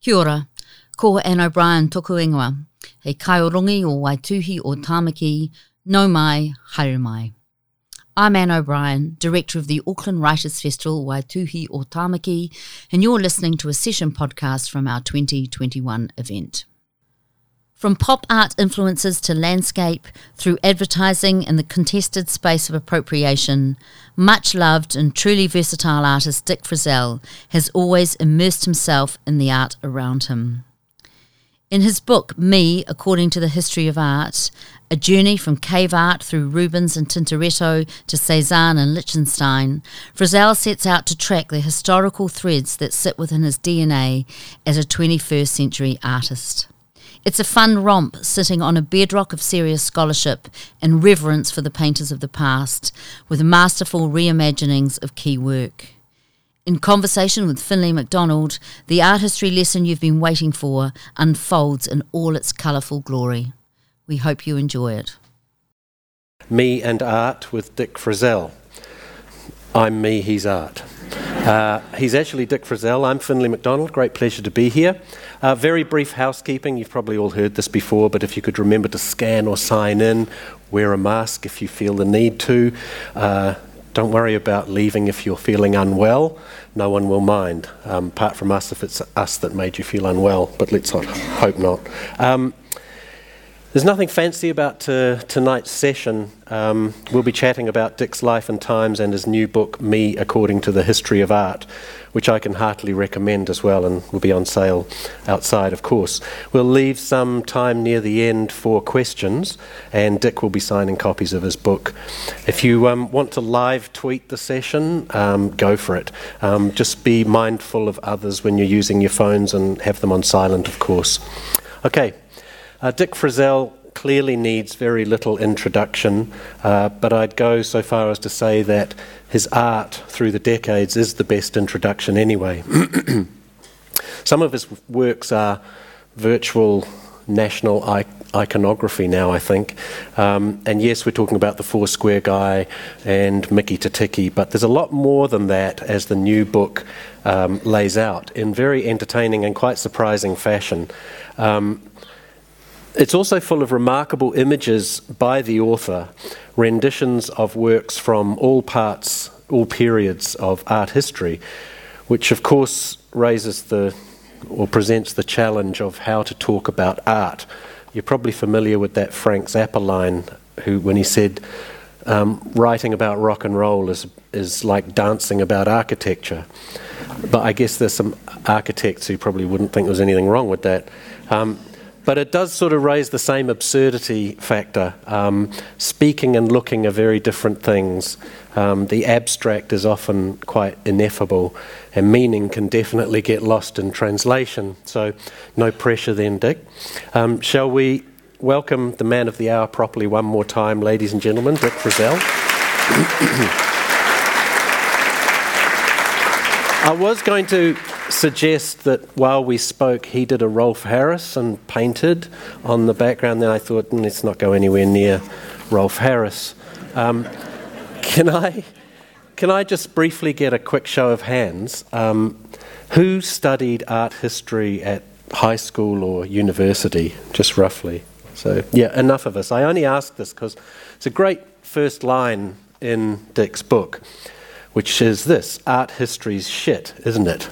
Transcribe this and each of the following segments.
Kia ora, ko Anne O'Brien toku ingoa. He kaiorongi o Waituhi o Tamaki, no mai, haere mai. I'm Anne O'Brien, Director of the Auckland Writers Festival Waituhi o Tamaki, and you're listening to a session podcast from our 2021 event. From pop art influences to landscape, through advertising and the contested space of appropriation, much loved and truly versatile artist Dick Frizzell has always immersed himself in the art around him. In his book, Me, According to the History of Art, a journey from cave art through Rubens and Tintoretto to Cezanne and Lichtenstein, Frizzell sets out to track the historical threads that sit within his DNA as a 21st century artist. It's a fun romp sitting on a bedrock of serious scholarship and reverence for the painters of the past, with masterful reimaginings of key work. In conversation with Finlay MacDonald, the art history lesson you've been waiting for unfolds in all its colourful glory. We hope you enjoy it. Me and Art with Dick Frizzell. I'm me, he's Art. Uh, he's actually Dick Frizzell. I'm Finlay MacDonald. Great pleasure to be here. Uh, very brief housekeeping. You've probably all heard this before, but if you could remember to scan or sign in, wear a mask if you feel the need to. Uh, don't worry about leaving if you're feeling unwell. No one will mind, um, apart from us if it's us that made you feel unwell, but let's hope not. Um, there's nothing fancy about uh, tonight's session. Um, we'll be chatting about Dick's life and times and his new book, Me According to the History of Art, which I can heartily recommend as well and will be on sale outside, of course. We'll leave some time near the end for questions, and Dick will be signing copies of his book. If you um, want to live tweet the session, um, go for it. Um, just be mindful of others when you're using your phones and have them on silent, of course. Okay. Uh, Dick Frizzell clearly needs very little introduction, uh, but I'd go so far as to say that his art through the decades is the best introduction anyway. Some of his works are virtual national iconography now, I think. Um, and yes, we're talking about the Four Square Guy and Mickey to Tiki, but there's a lot more than that as the new book um, lays out in very entertaining and quite surprising fashion. Um, it's also full of remarkable images by the author, renditions of works from all parts, all periods of art history, which of course raises the or presents the challenge of how to talk about art. You're probably familiar with that Frank Zappa line, who, when he said, um, writing about rock and roll is, is like dancing about architecture. But I guess there's some architects who probably wouldn't think there was anything wrong with that. Um, but it does sort of raise the same absurdity factor. Um, speaking and looking are very different things. Um, the abstract is often quite ineffable, and meaning can definitely get lost in translation. So, no pressure then, Dick. Um, shall we welcome the man of the hour properly one more time, ladies and gentlemen, Dick Frizzell? I was going to suggest that while we spoke, he did a Rolf Harris and painted on the background. Then I thought, mm, let's not go anywhere near Rolf Harris. Um, can I? Can I just briefly get a quick show of hands? Um, who studied art history at high school or university, just roughly? So, yeah, enough of us. I only ask this because it's a great first line in Dick's book which is this art history's shit, isn't it?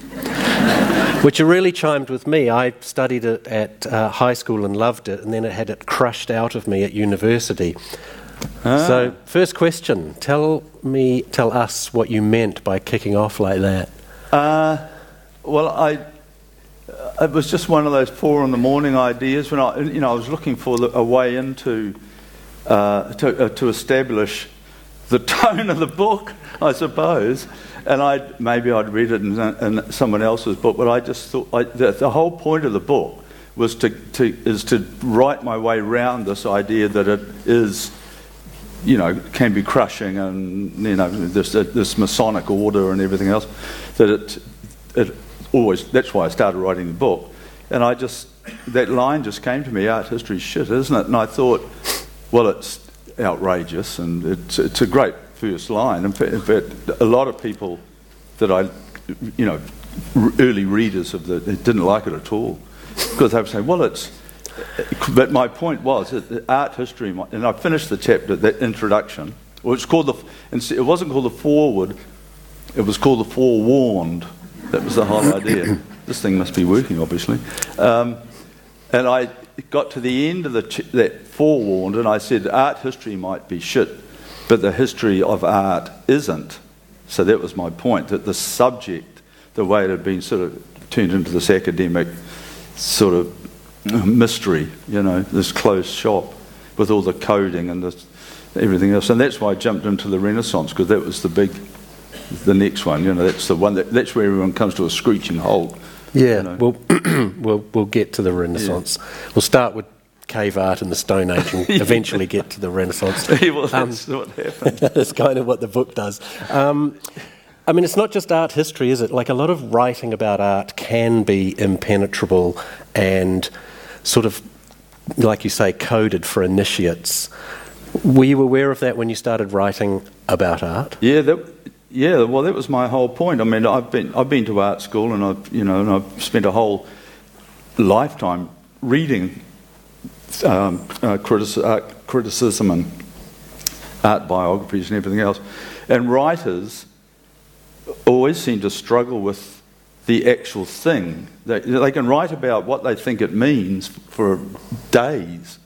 Which really chimed with me. I studied it at uh, high school and loved it, and then it had it crushed out of me at university. Ah. So, first question: Tell me, tell us what you meant by kicking off like that. Uh, well, I it was just one of those four in the morning ideas when I, you know, I was looking for the, a way into uh, to, uh, to establish the tone of the book, I suppose. And I maybe I'd read it in, in, someone else's book, but I just thought I, the, the, whole point of the book was to, to is to write my way around this idea that it is, you know, can be crushing and you know this this Masonic order and everything else. That it it always that's why I started writing the book, and I just that line just came to me. Art history shit, isn't it? And I thought, well, it's outrageous, and it's, it's a great first line. Fact, a lot of people that I, you know, early readers of the didn't like it at all because they were saying, well, it's. But my point was that art history, and I finished the chapter, that introduction. It's called the. It wasn't called the forward. It was called the forewarned. That was the whole idea. this thing must be working, obviously. Um, and I got to the end of the ch- that forewarned, and I said, art history might be shit, but the history of art isn't. So that was my point, that the subject, the way it had been sort of turned into this academic sort of mystery, you know, this closed shop with all the coding and this, everything else. And that's why I jumped into the Renaissance, because that was the big, the next one, you know, that's the one that, that's where everyone comes to a screeching halt. Yeah, you know. we'll, we'll, we'll get to the Renaissance. We'll start with cave art and the Stone Age and eventually get to the Renaissance. well, that's what happened. That's kind of what the book does. Um, I mean, it's not just art history, is it? Like a lot of writing about art can be impenetrable and sort of, like you say, coded for initiates. Were you aware of that when you started writing about art? Yeah, that, yeah. Well, that was my whole point. I mean, I've been I've been to art school, and I've you know, and I've spent a whole lifetime reading um, uh, critici- art criticism and art biographies and everything else. And writers always seem to struggle with the actual thing. They, they can write about what they think it means for days,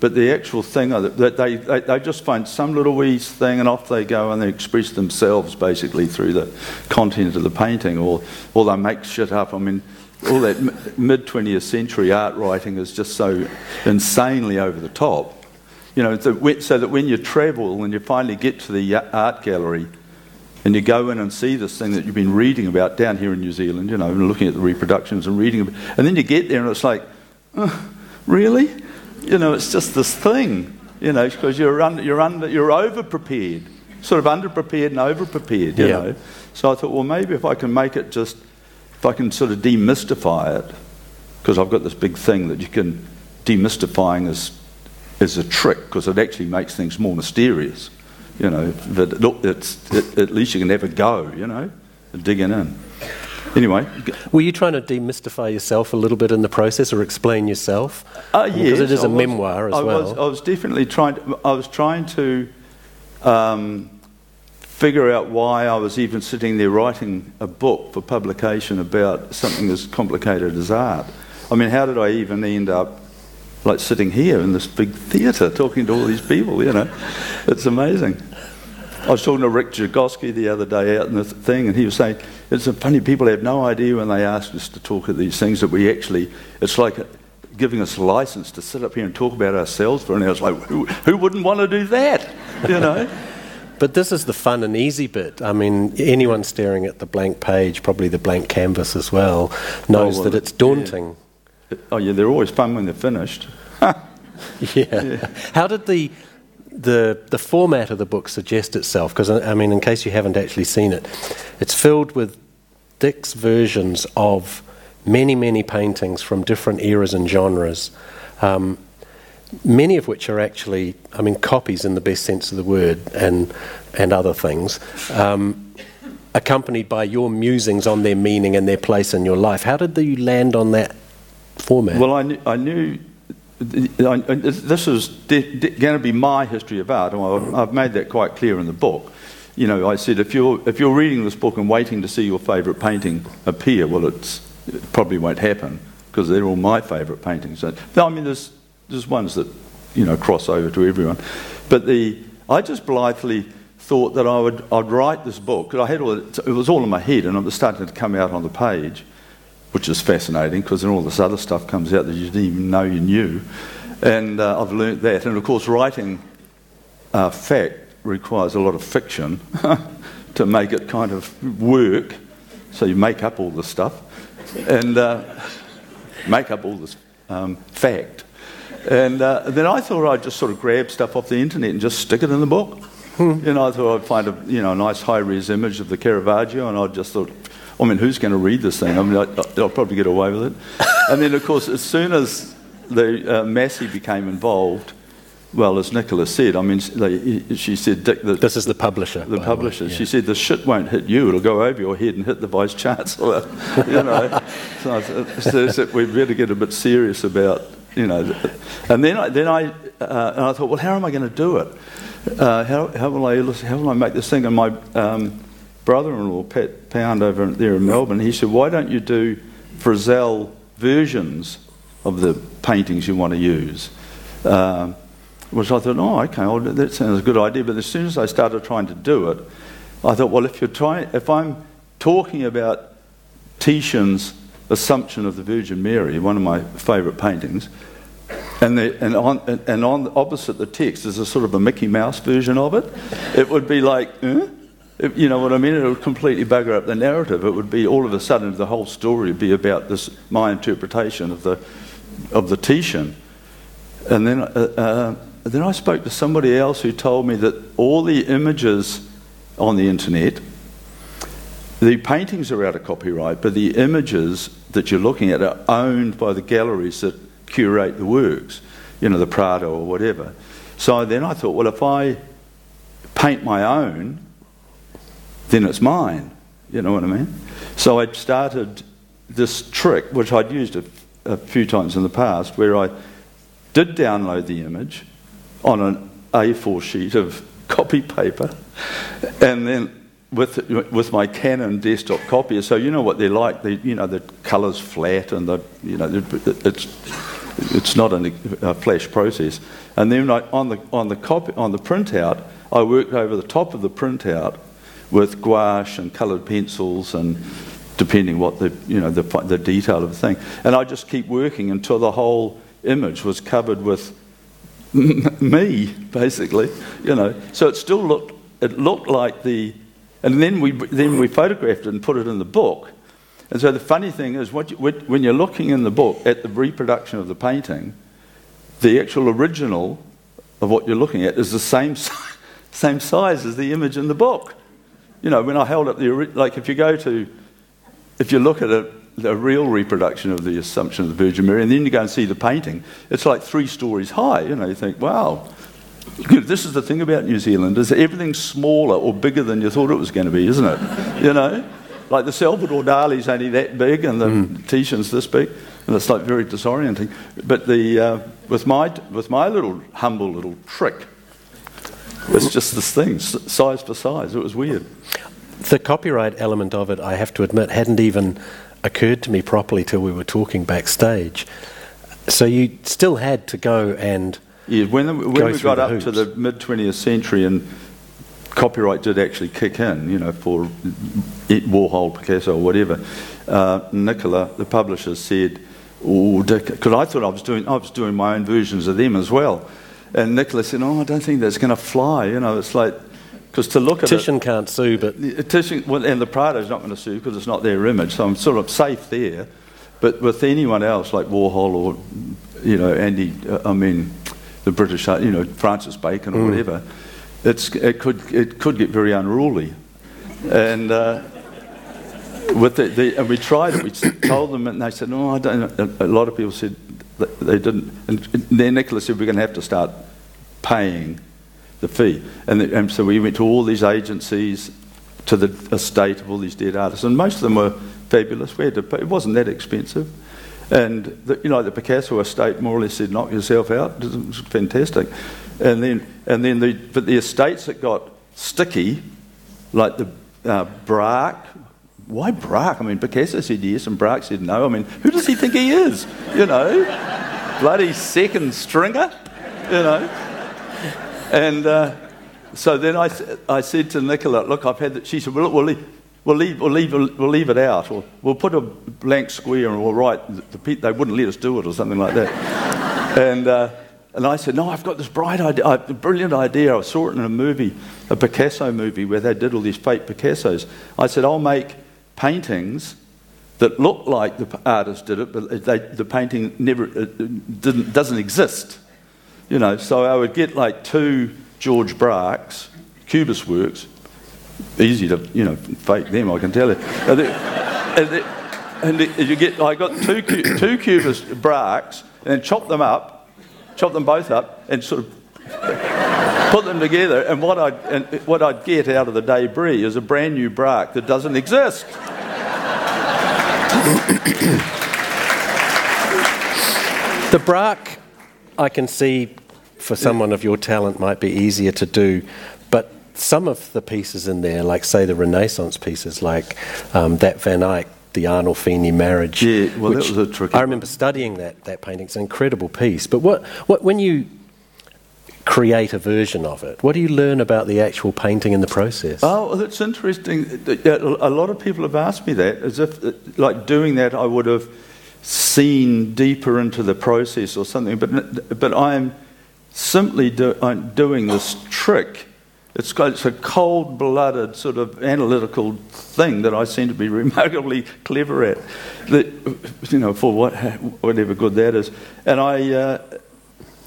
but the actual thing that they, they, they just find some little wee thing and off they go and they express themselves basically through the content of the painting or, or they make shit up. I mean, all that mid 20th century art writing is just so insanely over the top. You know, so so that when you travel and you finally get to the art gallery and you go in and see this thing that you've been reading about down here in New Zealand, you know, and looking at the reproductions and reading, about, and then you get there and it's like, "Uh, really? You know, it's just this thing, you know, because you're, under, you're, under, you're over prepared, sort of underprepared and over prepared, you Yeah. know. So I thought, well, maybe if I can make it just, if I can sort of demystify it, because I've got this big thing that you can, demystifying is, is a trick, because it actually makes things more mysterious, you know, that look, it's, it, at least you can have a go, you know, digging in. Anyway, Were you trying to demystify yourself a little bit in the process or explain yourself? Uh, I mean, 'cause it yes, is a I was- memoir as I well. Was, I was definitely trying. To, I was trying to um, figure out why I was even sitting there writing a book for publication about something as complicated as art. I mean, how did I even end up like sitting here in this big theatre talking to all these people? You know, it's amazing. I was talking to Rick Jagoski the other day out in the thing, and he was saying it's funny. People have no idea when they ask us to talk at these things that we actually. It's like giving us a license to sit up here and talk about ourselves for an hour. It's like who, who wouldn't want to do that? You know. But this is the fun and easy bit. I mean, anyone staring at the blank page, probably the blank canvas as well, knows Oh, well, that it's daunting. oh yeah, they're always fun when they're finished. Yeah. How did the the the format of the book suggest itself? Because I mean, in case you haven't actually seen it, it's filled with Dick's versions of many many paintings from different eras and genres. Um, many of which are actually, I mean, copies in the best sense of the word, and and other things, um, accompanied by your musings on their meaning and their place in your life. How did you land on that format? Well, I knew, I knew I, this was de- de- going to be my history of art, and I've, I've made that quite clear in the book. You know, I said if you're if you're reading this book and waiting to see your favourite painting appear, well, it's, it probably won't happen because they're all my favourite paintings. So, I mean, there's there's ones that you know cross over to everyone, but the I just blithely thought that I would I'd write this book. I had all it was all in my head, and it was starting to come out on the page which is fascinating because then all this other stuff comes out that you didn't even know you knew. And uh, I've learnt that. And of course, writing uh, fact requires a lot of fiction to make it kind of work. So you make up all this stuff and uh, make up all this um, fact. And uh, then I thought I'd just sort of grab stuff off the internet and just stick it in the book. You know, I thought I'd find a you know a nice high res image of the Caravaggio, and I just thought, I mean, who's going to read this thing? I mean, I, I'll probably get away with it. and then, of course, as soon as the uh, Massey became involved, well, as Nicola said, I mean, they, she said, Dick, the, This is the publisher. the by way, publisher, yeah. she said, the shit won't hit you, it'll go over your head and hit the Vice Chancellor, you know. so, I said- so, so we better get a bit serious about, you know. And then I, then I, uh, and I thought, well, how am I going to do it? Uh, how, how, will I, how will I make this thing? And my um, brother-in-law, Pat Pound, over there in Melbourne, he said, why don't you do Frizzell versions of the paintings you want to use? Um, which I thought, oh, okay, well, that sounds a good idea. But as soon as I started trying to do it, I thought, well, if you're trying, if I'm talking about Titian's Assumption of the Virgin Mary, one of my favourite paintings, and, the, and, on, and on opposite the text is a sort of a Mickey Mouse version of it, it would be like, eh? You know what I mean? It would completely bugger up the narrative. It would be all of a sudden the whole story would be about this my interpretation of the of the Titian. And then, uh, uh, then I spoke to somebody else who told me that all the images on the internet, the paintings are out of copyright, but the images that you're looking at are owned by the galleries that curate the works, you know, the Prado or whatever. So then I thought, well, if I paint my own, then it's mine. You know what I mean? So I started this trick, which I'd used a, a few times in the past, where I did download the image on an A4 sheet of copy paper, and then with with my Canon desktop copier. So you know what they're like. The you know the colours flat, and the you know it's it's not an, a flash process. And then I, on the on the copy on the printout, I worked over the top of the printout with gouache and coloured pencils and depending what the you know the, the detail of the thing. And I just keep working until the whole image was covered with me, basically. You know, so it still looked it looked like the, and then we then we photographed it and put it in the book. And so the funny thing is, you, when you're looking in the book at the reproduction of the painting, the actual original of what you're looking at is the same same size as the image in the book. You know, when I held up the like, if you go to, if you look at a, a real reproduction of the Assumption of the Virgin Mary, and then you go and see the painting, it's like three stories high. You know, you think, wow. This is the thing about New Zealand is everything's smaller or bigger than you thought it was going to be, isn't it? You know, like the Salvador Dali's only that big, and the Titian's this big, and it's like very disorienting. But the uh, with my with my little humble little trick, it's just this thing, size for size. It was weird. The copyright element of it, I have to admit, hadn't even occurred to me properly till we were talking backstage. So you still had to go and Yeah, when, when we got up to the mid 20th century and copyright did actually kick in, you know, for Warhol, Picasso, or whatever, uh, Nicola, the publisher, said, "Oh, because I thought I was doing, I was doing my own versions of them as well." And Nicola said, "Oh, I don't think that's going to fly." You know, it's like because to look at it, Titian can't sue, but Titian, well, and the Prado's not going to sue because it's not their image, so I'm sort of safe there. But with anyone else like Warhol or, you know, Andy, uh, I mean, the British, uh, you know, Francis Bacon or whatever, it's, it, could, it could get very unruly. And uh, with the, the, and we tried it, we told them, and they said, no, I don't know. A lot of people said they didn't. And then Nicola said, we're going to have to start paying the fee. And, the, and so we went to all these agencies, to the estate of all these dead artists, and most of them were fabulous. We had to pay, it wasn't that expensive. And the, you know, the Picasso estate more or less said, "Knock yourself out." It was fantastic. And then, and then the, but the estates that got sticky, like the uh, Braque. Why Braque? I mean, Picasso said yes, and Braque said no. I mean, who does he think he is? You know, bloody second stringer. You know. And uh, so then I, I said to Nicola, look, I've had that. She said, well, we'll we'll, leave, we'll, leave, we'll leave it out. Or we'll put a blank square and we'll write, the, they wouldn't let us do it or something like that. and, uh, and I said, no, I've got this bright idea, a brilliant idea. I saw it in a movie, a Picasso movie where they did all these fake Picassos. I said, I'll make paintings that look like the artist did it, but they, the painting never uh, doesn't exist. You know, so I would get like two George Braques, Cubist works, easy to, you know, fake them, I can tell you. And, and, and you get, I got two, two Cubist Braques and then chop them up, chop them both up and sort of put them together, and what I'd, and what I'd get out of the debris is a brand new Braque that doesn't exist. The braque, I can see for someone of your talent might be easier to do, some of the pieces in there, like say the Renaissance pieces, like um, that Van Eyck, the Arnolfini marriage. Yeah, well, that was a tricky I remember studying that that painting. It's an incredible piece. But what, what when you create a version of it, what do you learn about the actual painting in the process? Oh, well, that's interesting. Uh, uh, a lot of people have asked me that, as if, uh, like, doing that, I would have seen deeper into the process or something. But, but I'm simply do, I'm doing this trick. It's, it's a cold blooded, sort of analytical thing that I seem to be remarkably clever at, that, you know, for what, whatever good that is. And, I, uh,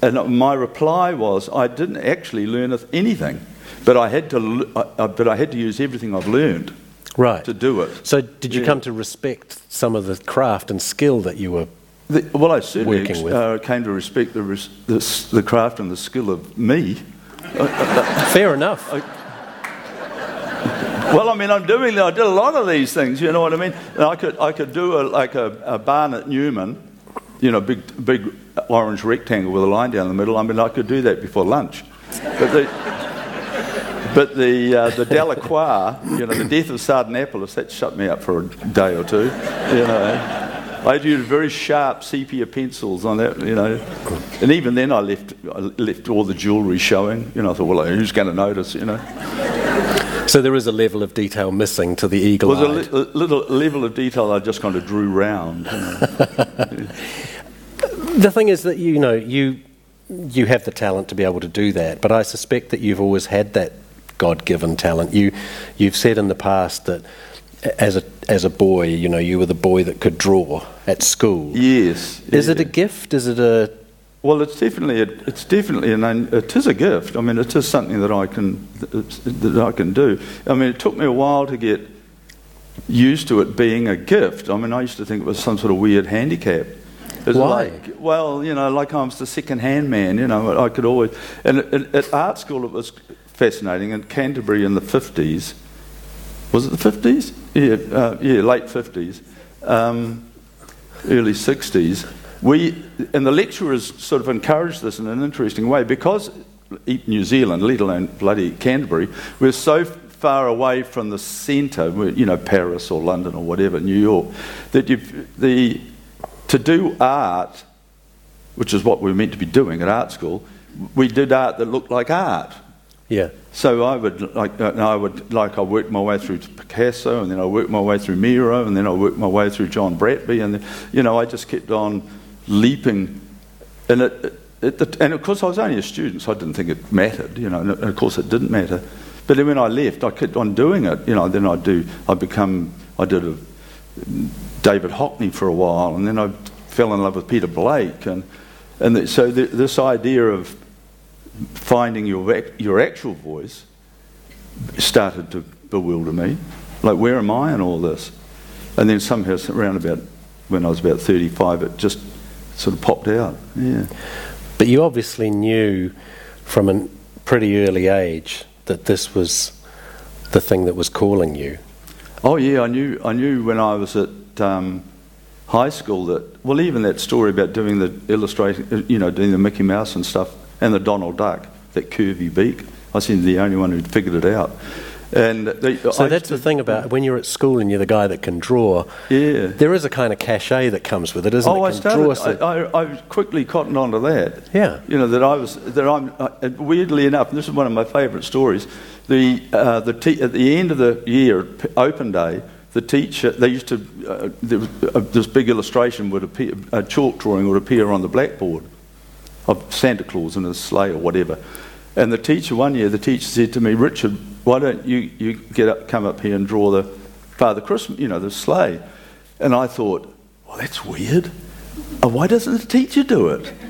and my reply was I didn't actually learn anything, but I had to, uh, but I had to use everything I've learned right. to do it. So, did you Yeah. come to respect some of the craft and skill that you were? The, well, I certainly uh, came to respect the, res- the, the craft and the skill of me. Fair enough. Well, I mean, I'm doing. I did a lot of these things. You know what I mean? And I could, I could do a, like a, a Barnett Newman, you know, big, big orange rectangle with a line down the middle. I mean, I could do that before lunch. But the, but the, uh, the Delacroix, you know, the death of Sardanapalus, that shut me up for a day or two. You know. I used very sharp sepia pencils on that, you know, and even then I left, I left all the jewellery showing. You know, I thought, well, who's going to notice? You know, So there is a level of detail missing to the eagle was a, li- a little level of detail I just kind of drew round. you know. The thing is that you know you you have the talent to be able to do that, but I suspect that you've always had that God-given talent. You you've said in the past that as a as a boy, you know, you were the boy that could draw at school. Yes. Is it a gift? Is it a Well, it's definitely a, it's definitely an it is a gift. I mean, it is something that I can that I can do. I mean, it took me a while to get used to it being a gift. I mean, I used to think it was some sort of weird handicap. It's Why? Like, well, you know, like I was the second-hand man. You know, I could always. And at, at art school, it was fascinating. In Canterbury in the fifties, was it the fifties? Yeah, uh, yeah, late fifties. Um, early 60s, we, and the lecturers sort of encouraged this in an interesting way because New Zealand, let alone bloody Canterbury, we're so far away from the centre, you know, Paris or London or whatever, New York, that the, to do art, which is what we were meant to be doing at art school, we did art that looked like art. Yeah? So I would like uh, I would like I worked my way through Picasso, and then I worked my way through Miro, and then I worked my way through John Bratby, and then, you know I just kept on leaping, and it, it, it, and of course I was only a student, so I didn't think it mattered, you know, and of course it didn't matter. But then when I left, I kept on doing it, you know. Then I do I become I did a David Hockney for a while, and then I fell in love with Peter Blake, and and so th- this idea of finding your your actual voice started to bewilder me. Like, where am I in all this? And then somehow, around about when I was about 35, it just sort of popped out. Yeah. But you obviously knew from a pretty early age that this was the thing that was calling you. Oh yeah, I knew. I knew when I was at um, high school that. Well, even that story about doing the illustrating, you know, doing the Mickey Mouse and stuff, and the Donald Duck, that curvy beak. I seemed the only one who'd figured it out. And they, So I that's the thing about when you're at school and you're the guy that can draw. Yeah. There is a kind of cachet that comes with it, isn't Oh, it? I started. I, I, I quickly cottoned on to that. Yeah. You know that I was that I'm uh, weirdly enough. And this is one of my favourite stories. The uh, the te- at the end of the year, open day, the teacher they used to uh, there was, uh, this big illustration would appear, a chalk drawing would appear on the blackboard of Santa Claus in a sleigh or whatever. And the teacher one year, the teacher said to me, Richard, why don't you, you get up, come up here and draw the Father Christmas, you know, the sleigh? And I thought, well, that's weird. Uh, Why doesn't the teacher do it?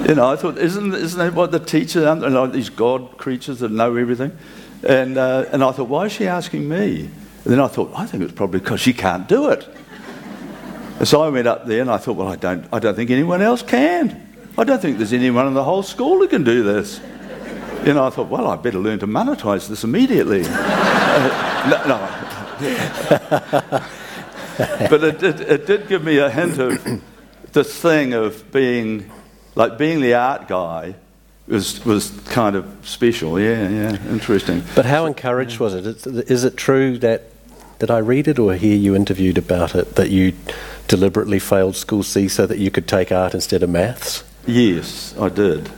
You know, I thought, isn't, isn't that what the teacher, and like these God creatures that know everything? And, uh, and I thought, why is she asking me? And then I thought, I think it's probably because she can't do it. And so I went up there and I thought, well, I don't, I don't think anyone else can. I don't think there's anyone in the whole school who can do this. you know, I thought, well, I'd better learn to monetize this immediately. uh, no, no. but it did, it did give me a hint of this thing of being, like being the art guy was, was kind of special. Yeah, yeah, interesting. But how encouraged was it? Is it true that, did I read it or hear you interviewed about it, that you deliberately failed School C so that you could take art instead of maths? Yes, I did.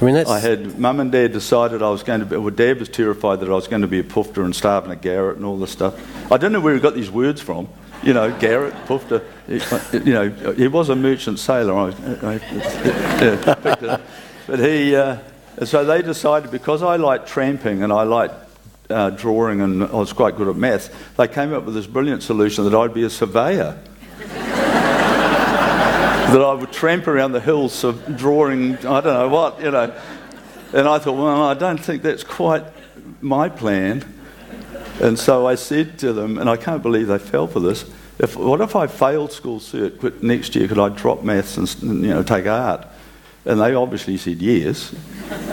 I mean, that's. I had mum and dad decided I was going to be. Well, dad was terrified that I was going to be a pufter and starve in a garret and all this stuff. I don't know where he got these words from. You know, garret, pufter. You know, he was a merchant sailor. I, I, yeah, picked it up. But he. Uh, so they decided because I liked tramping and I liked uh, drawing and I was quite good at maths, they came up with this brilliant solution that I'd be a surveyor that I would tramp around the hills of drawing, I don't know what, you know. And I thought, well, I don't think that's quite my plan. And so I said to them, and I can't believe they fell for this. If, what if I failed school cert next year? Could I drop maths and you know take art? And they obviously said yes.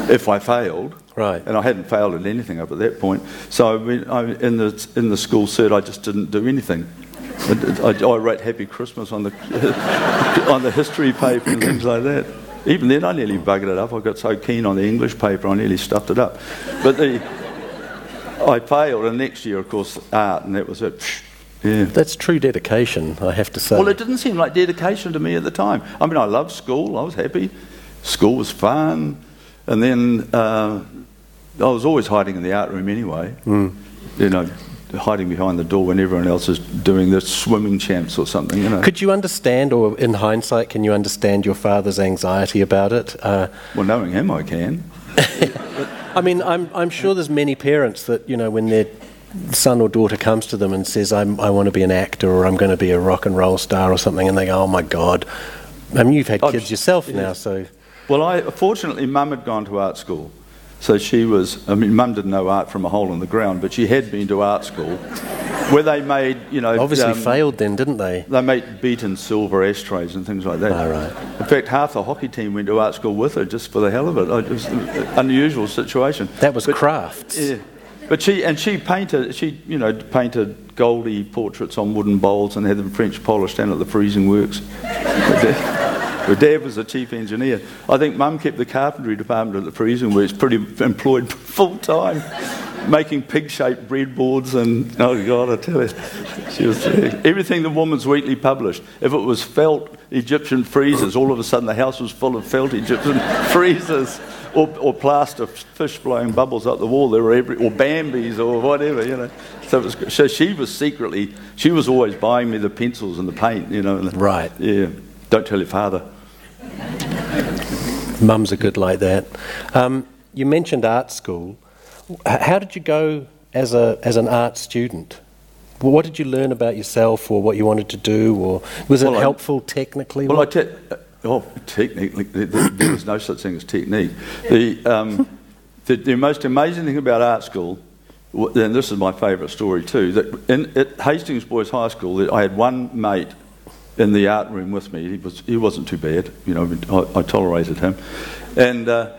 if I failed, right? And I hadn't failed at anything up at that point. So I, in the in the school cert, I just didn't do anything. I, I, wrote Happy Christmas on the, on the history paper and things like that. Even then, I nearly buggered it up. I got so keen on the English paper, I nearly stuffed it up. But the, I failed, and next year, of course, art, and that was it. Yeah. That's true dedication, I have to say. Well, it didn't seem like dedication to me at the time. I mean, I loved school, I was happy. School was fun. And then uh, I was always hiding in the art room anyway. Mm. You know, hiding behind the door when everyone else is doing the swimming champs or something. You know. Could you understand, or in hindsight, can you understand your father's anxiety about it? Uh, well, knowing him, I can. I mean, I'm, I'm sure there's many parents that, you know, when their son or daughter comes to them and says, i want to be an actor or I'm going to be a rock and roll star or something, and they go, oh my God. I mean, you've had kids yourself yeah. now, so. Well, I fortunately, mum had gone to art school. So she was, I mean, mum didn't know art from a hole in the ground, but she had been to art school where they made, you know. Obviously um, failed then, didn't they? They made beaten silver ashtrays and things like that. Oh, right. In fact, half the hockey team went to art school with her just for the hell of it. It was an unusual situation. That was but, crafts. Yeah. But she, and she painted, she, you know, painted Goldie portraits on wooden bowls and had them French polished down at the freezing works. Dad was the chief engineer. I think Mum kept the carpentry department at the freezing works pretty employed full time, making pig-shaped breadboards and oh God, I tell you, she was everything the Woman's Weekly published. If it was felt Egyptian freezers, all of a sudden the house was full of felt Egyptian freezers. Or, or, plaster fish blowing bubbles up the wall. There were every, or Bambies or whatever, you know. So, was, so she was secretly, she was always buying me the pencils and the paint, you know. Right. Yeah. Don't tell your father. Mums are good like that. Um, you mentioned art school. How did you go as, a, as an art student? what did you learn about yourself or what you wanted to do? Or was it helpful I, technically? Well, I te- uh, oh, technically, there was no such thing as technique. The, um, the, the, most amazing thing about art school, and this is my favourite story too, that in, at Hastings Boys High School, I had one mate in the art room with me. He, was, he wasn't too bad, you know, I, I tolerated him. And, uh,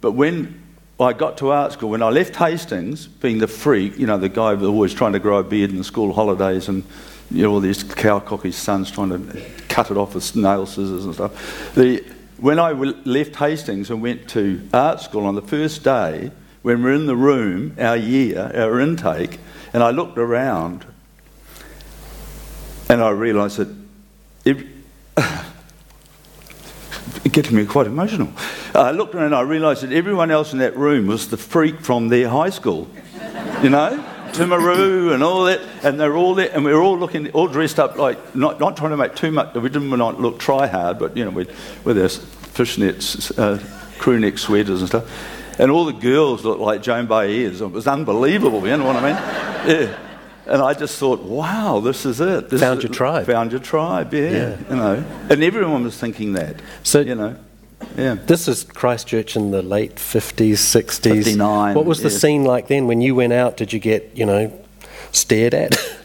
but when I got to art school, when I left Hastings, being the freak, you know, the guy who was always trying to grow a beard in the school holidays and, you know, all these cow cockies' sons trying to cut it off with nail scissors and stuff. The, when I left Hastings and went to art school on the first day, when we're in the room, our year, our intake, and I looked around and I realised that it, it gets me quite emotional. I looked around and I realised that everyone else in that room was the freak from their high school. You know? Timaru and all that, and they're all there, and we are all looking, all dressed up like, not, not trying to make too much, we didn't not look try hard, but you know, with, with our fishnets, uh, crew neck sweaters and stuff. And all the girls looked like Joan Baez. It was unbelievable, you know what I mean? Yeah. And I just thought, wow, this is it. This found is, your tribe. Found your tribe, yeah, yeah. You know, and everyone was thinking that. So you know, yeah. This is Christchurch in the late fifties, sixties. Fifty nine. What was the yes. scene like then? When you went out, did you get you know stared at?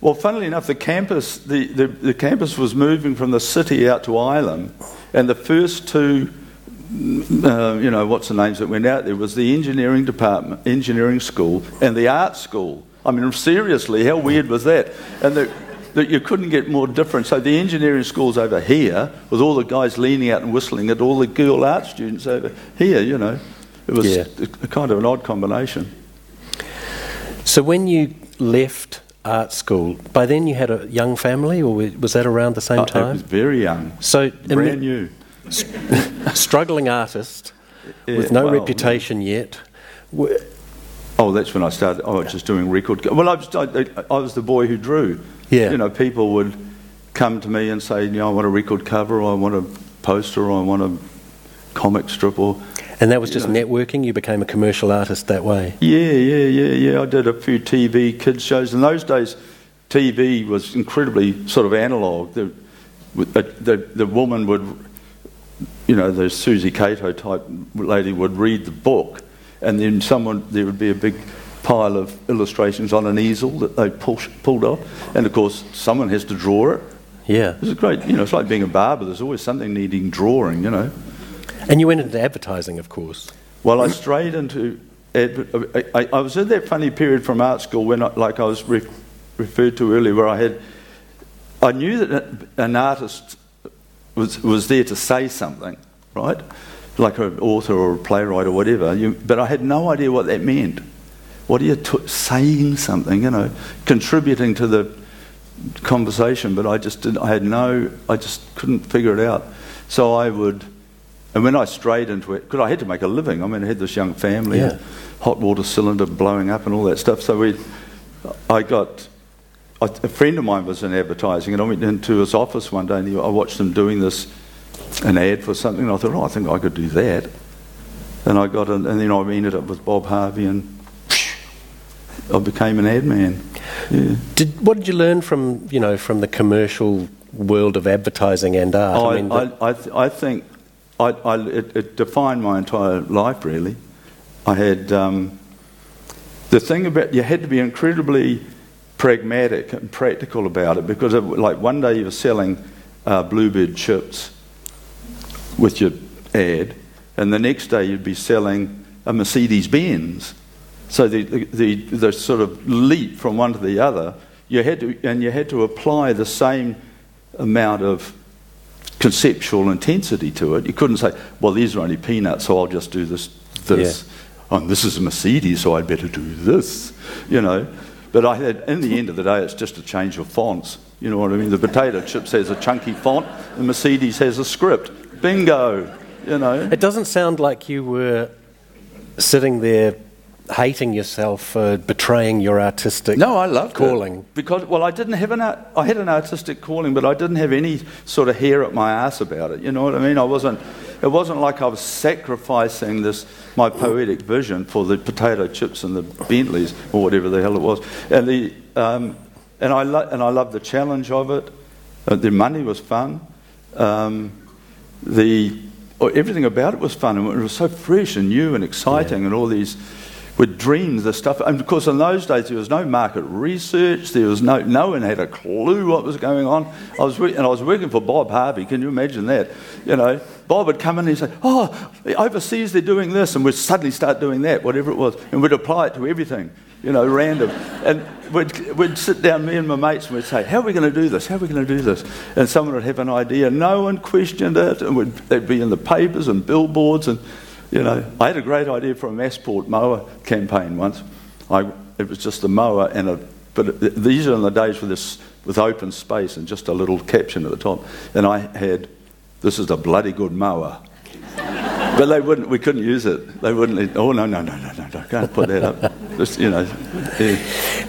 Well, funnily enough, the campus the, the, the campus was moving from the city out to Ilam, and the first two uh, you know, what's the names that went out there was the engineering department, engineering school, and the art school. I mean, seriously, how weird was that? And the, that you couldn't get more different. So the engineering school's over here, with all the guys leaning out and whistling at all the girl art students over here. You know, it was Yeah. a, a kind of an odd combination. So when you left art school, by then you had a young family, or was that around the same I- I was time? very young, So, brand new. struggling artist with no well, reputation yet. Oh, that's when I started. Oh, just doing record. Well, I was, I, I was the boy who drew. Yeah. You know, people would come to me and say, you know, I want a record cover, or I want a poster, or I want a comic strip, or And that was just Yeah. networking. You became a commercial artist that way. yeah, yeah, yeah, yeah. I did a few TV kids shows. In those days, TV was incredibly sort of analog. The, the, uh, the, the woman would, you know, the Susie Cato type lady would read the book, and then someone there would be a big pile of illustrations on an easel that they push, pulled off, and of course someone has to draw it. Yeah. It's great, you know. It's like being a barber. There's always something needing drawing, you know. And you went into advertising, of course. Well, I strayed into. adver- I, I, I was in that funny period from art school when, I, like I was re- referred to earlier, where I had. I knew that an artist was, was there to say something, right? Like an author or a playwright or whatever, you, but I had no idea what that meant. What are you t- saying something, you know, contributing to the conversation, but I just didn't, I had no, I just couldn't figure it out. So I would, and when I strayed into it, because I had to make a living, I mean, I had this young family, Yeah. hot water cylinder blowing up and all that stuff. So we, I got, a friend of mine was in advertising, and I went into his office one day and I watched him doing this, an ad for something, and I thought, oh, I think I could do that. And I got, an, and then I ended up with Bob Harvey, and I became an ad man. Yeah. Did, what did you learn from, you know, from the commercial world of advertising and art? I, mean, I, I, th- I think I, I, it, it defined my entire life, really. I had um, the thing about you had to be incredibly pragmatic and practical about it because, of, like, one day you were selling uh, Bluebird chips with your ad, and the next day you'd be selling a Mercedes Benz. So the, the, the, the sort of leap from one to the other, you had to, and you had to apply the same amount of conceptual intensity to it. You couldn't say, well, these are only peanuts, so I'll just do this, this. And oh, this is a Mercedes, so I'd better do this, you know. But I had, in the end of the day, it's just a change of fonts. You know what I mean? The potato chips has a chunky font, the Mercedes has a script. Bingo, you know. it doesn't sound like you were sitting there hating yourself for betraying your artistic No, I loved calling. it because well, I didn't have an art, I had an artistic calling, but I didn't have any sort of hair up my ass about it. You know what I mean? I wasn't. It wasn't like I was sacrificing this my poetic vision for the potato chips and the Bentleys or whatever the hell it was. And the um, and I lo- and I loved the challenge of it. Uh, the money was fun. Um, the or everything about it was fun and it was so fresh and new and exciting and all these with dreams the stuff. And of course in those days there was no market research. There was no no one had a clue what was going on. I was and I was working for Bob Harvey. Can you imagine that? You know Bob would come in and he'd say oh overseas they're doing this. And we'd suddenly start doing that whatever it was and we'd apply it to everything you know random. And we'd, we'd sit down me and my mates and we'd say how are we going to do this how are we going to do this and someone would have an idea no one questioned it and would, they'd be in the papers and billboards and you know, I had a great idea for a Masport mower campaign once. I, it was just a mower and a, but these are in the days with this, with open space and just a little caption at the top. And I had, this is a bloody good mower. But they wouldn't, we couldn't use it. They wouldn't, oh no, no, no, no, no, no, can't put that up. Just, you know, yeah.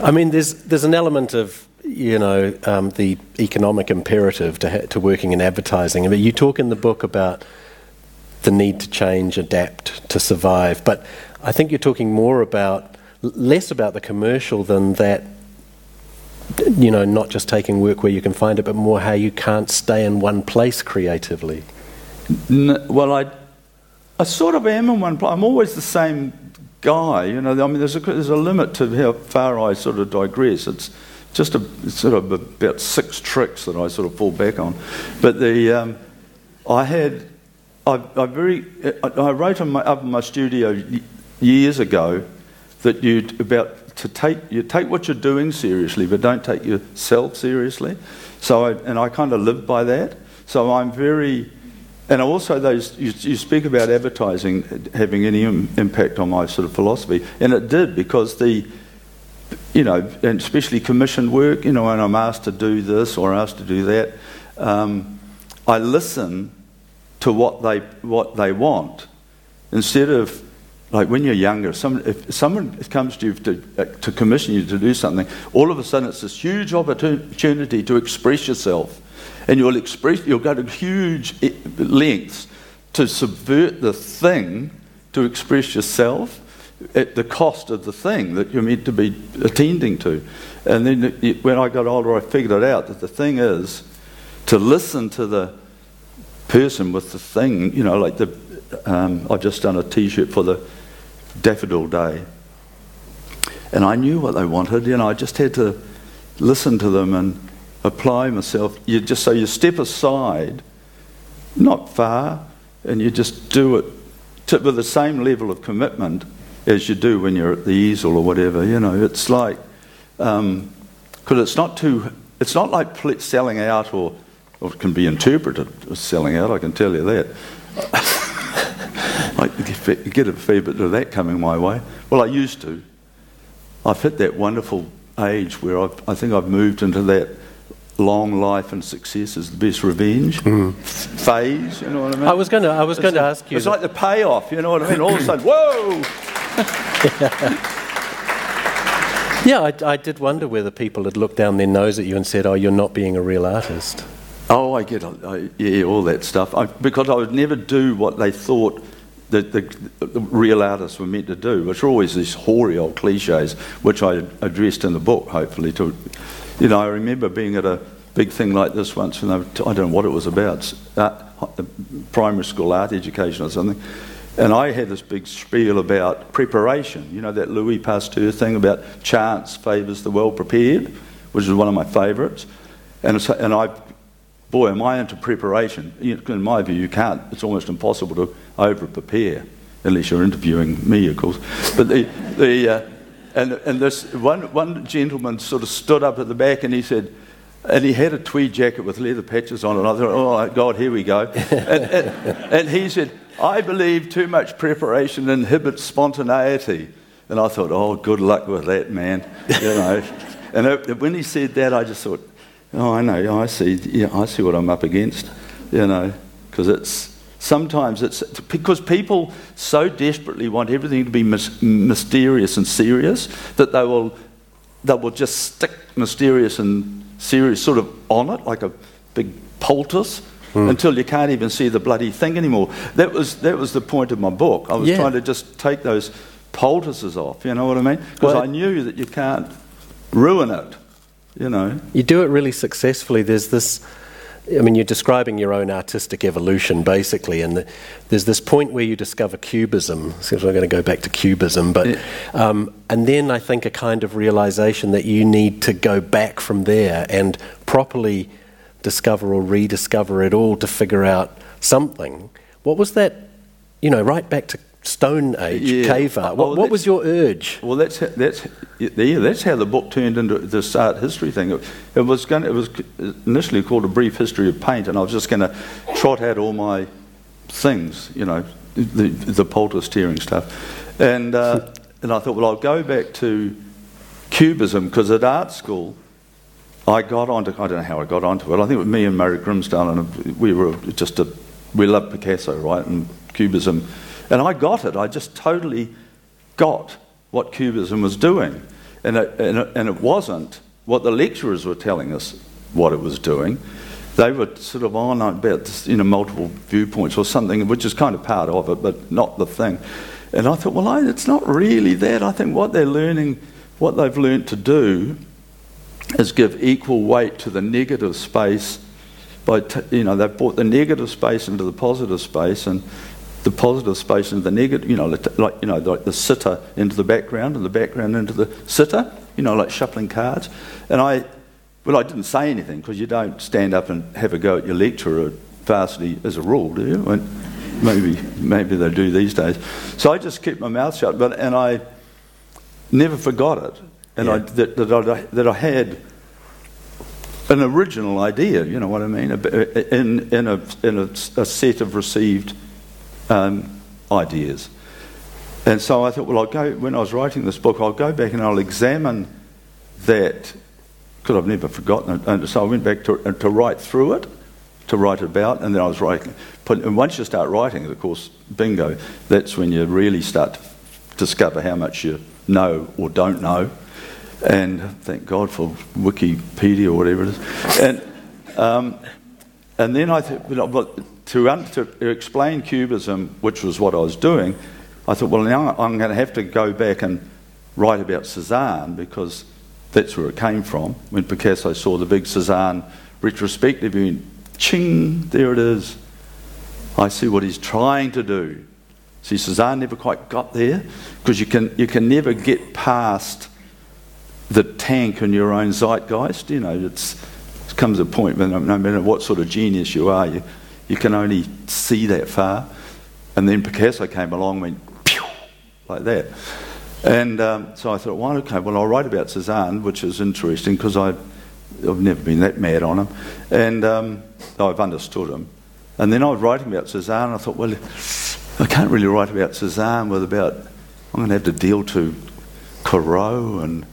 I mean, there's there's an element of you know um, the economic imperative to ha- to working in advertising. I mean, you talk in the book about the need to change, adapt, to survive. But I think you're talking more about less about the commercial than that. You know, not just taking work where you can find it, but more how you can't stay in one place creatively. N- well, I, I sort of am in one place. I'm always the same guy. You know, I mean, there's a, there's a limit to how far I sort of digress. It's just a it's sort of about six tricks that I sort of fall back on. But the um, I had I, I very, I, wrote in my, up in my studio years ago that you about to take you take what you're doing seriously, but don't take yourself seriously. So, I, and I kind of live by that. So I'm very, and also those you, you speak about advertising having any Im- impact on my sort of philosophy, and it did because the, you know, and especially commissioned work. You know, when I'm asked to do this or asked to do that, um, I listen to what they what they want instead of like when you're younger, some, if someone comes to you to, uh, to commission you to do something, all of a sudden it's this huge opportunity to express yourself. And you'll, express, you'll go to huge lengths to subvert the thing to express yourself at the cost of the thing that you're meant to be attending to. And then when I got older, I figured it out that the thing is to listen to the person with the thing, you know, like the, um, I've just done a t shirt for the Daffodil Day. And I knew what they wanted, you know, I just had to listen to them and apply myself. You just so you step aside, not far, and you just do it to, with the same level of commitment as you do when you're at the easel or whatever. You know, it's like because um, it's not too. It's not like selling out or, or it can be interpreted as selling out. I can tell you that. I get a fair bit of that coming my way. Well, I used to. I've hit that wonderful age where I've, I think I've moved into that long life and success is the best revenge mm. phase. You know what I mean? I was going to. I was going to ask you. It's like the payoff. You know what I mean? All of a sudden, whoa. yeah, I, I, did wonder whether people had looked down their nose at you and said, "Oh, you're not being a real artist." Oh, I get, I, yeah, all that stuff. I, because I would never do what they thought the, the, the, real artists were meant to do, which are always these hoary old cliches, which I addressed in the book, hopefully. To, you know, I remember being at a big thing like this once, and I, don't know what it was about, art, primary school art education or something, and I had this big spiel about preparation. You know, that Louis Pasteur thing about chance favours the well prepared, which is one of my favourites. And, and I boy, am I into preparation. In my view, you can't, it's almost impossible to over prepare, unless you're interviewing me, of course. But the, the, uh, and, and this one, one gentleman sort of stood up at the back and he said, and he had a tweed jacket with leather patches on it. And I thought, oh, God, here we go. and, and, and he said, I believe too much preparation inhibits spontaneity. And I thought, oh, good luck with that, man. You know. and it, when he said that, I just thought, oh, I know, I see, yeah, I see what I'm up against. You know, because it's Sometimes it's because people so desperately want everything to be mis- mysterious and serious that they will, they will just stick mysterious and serious sort of on it like a big poultice mm. until you can't even see the bloody thing anymore. That was, that was the point of my book. I was yeah. trying to just take those poultices off, you know what I mean? Because well, I knew that you can't ruin it, you know. You do it really successfully. There's this I mean, you're describing your own artistic evolution, basically, and the, there's this point where you discover cubism. So we're going to go back to cubism, but yeah. um, and then I think a kind of realization that you need to go back from there and properly discover or rediscover it all to figure out something. What was that? You know, right back to Stone Age, yeah. cave art. What, oh, what was your urge? Well, that's that's yeah, that's how the book turned into this art history thing. It, it was going, it was initially called a brief history of paint, and I was just going to trot out all my things, you know, the the poultice tearing stuff, and uh, and I thought, well, I'll go back to cubism because at art school. I got onto, I don't know how I got onto it. I think it was me and Murray Grimsdale, and we were just a, we loved Picasso, right? And Cubism and I got it. I just totally got what Cubism was doing. And it, and it, and it wasn't what the lecturers were telling us what it was doing. They were sort of on about you know multiple viewpoints or something, which is kind of part of it, but not the thing. And I thought, well, I, it's not really that. I think what they're learning, what they've learned to do, is give equal weight to the negative space. By t- you know, they've brought the negative space into the positive space, and the positive space into the negative, you know, like, you know, like the sitter into the background and the background into the sitter, you know, like shuffling cards. And I, well, I didn't say anything because you don't stand up and have a go at your lecturer at varsity as a rule, do you? And, maybe maybe they do these days. So I just kept my mouth shut, but and I never forgot it, and I, that, that, I, that I had an original idea. You know what I mean? In in a in a, a set of received um, ideas. And so I thought, well, I'll go, when I was writing this book, I'll go back and I'll examine that, because I've never forgotten it. And so I went back to, uh, to write through it, to write about, and then I was writing. Put, and once you start writing it, of course, bingo, that's when you really start to discover how much you know or don't know. And thank God for Wikipedia or whatever it is. And, um, and then I thought, to, to explain Cubism, which was what I was doing, I thought, well, now I'm going to have to go back and write about Cezanne because that's where it came from. When Picasso saw the big Cezanne retrospective, he went, ching, there it is. I see what he's trying to do. See, Cezanne never quite got there because you can, you can never get past the tank in your own zeitgeist. You know, it's, it comes a point when no matter what sort of genius you are, you, you can only see that far. And then Picasso came along and went, pew, like that. And um, so I thought, well, okay, well, I'll write about Cezanne, which is interesting because I've, I've never been that mad on him. And um, I've understood him. And then I was writing about Cezanne, and I thought, well, I can't really write about Cezanne with about, I'm going to have to deal to Corot and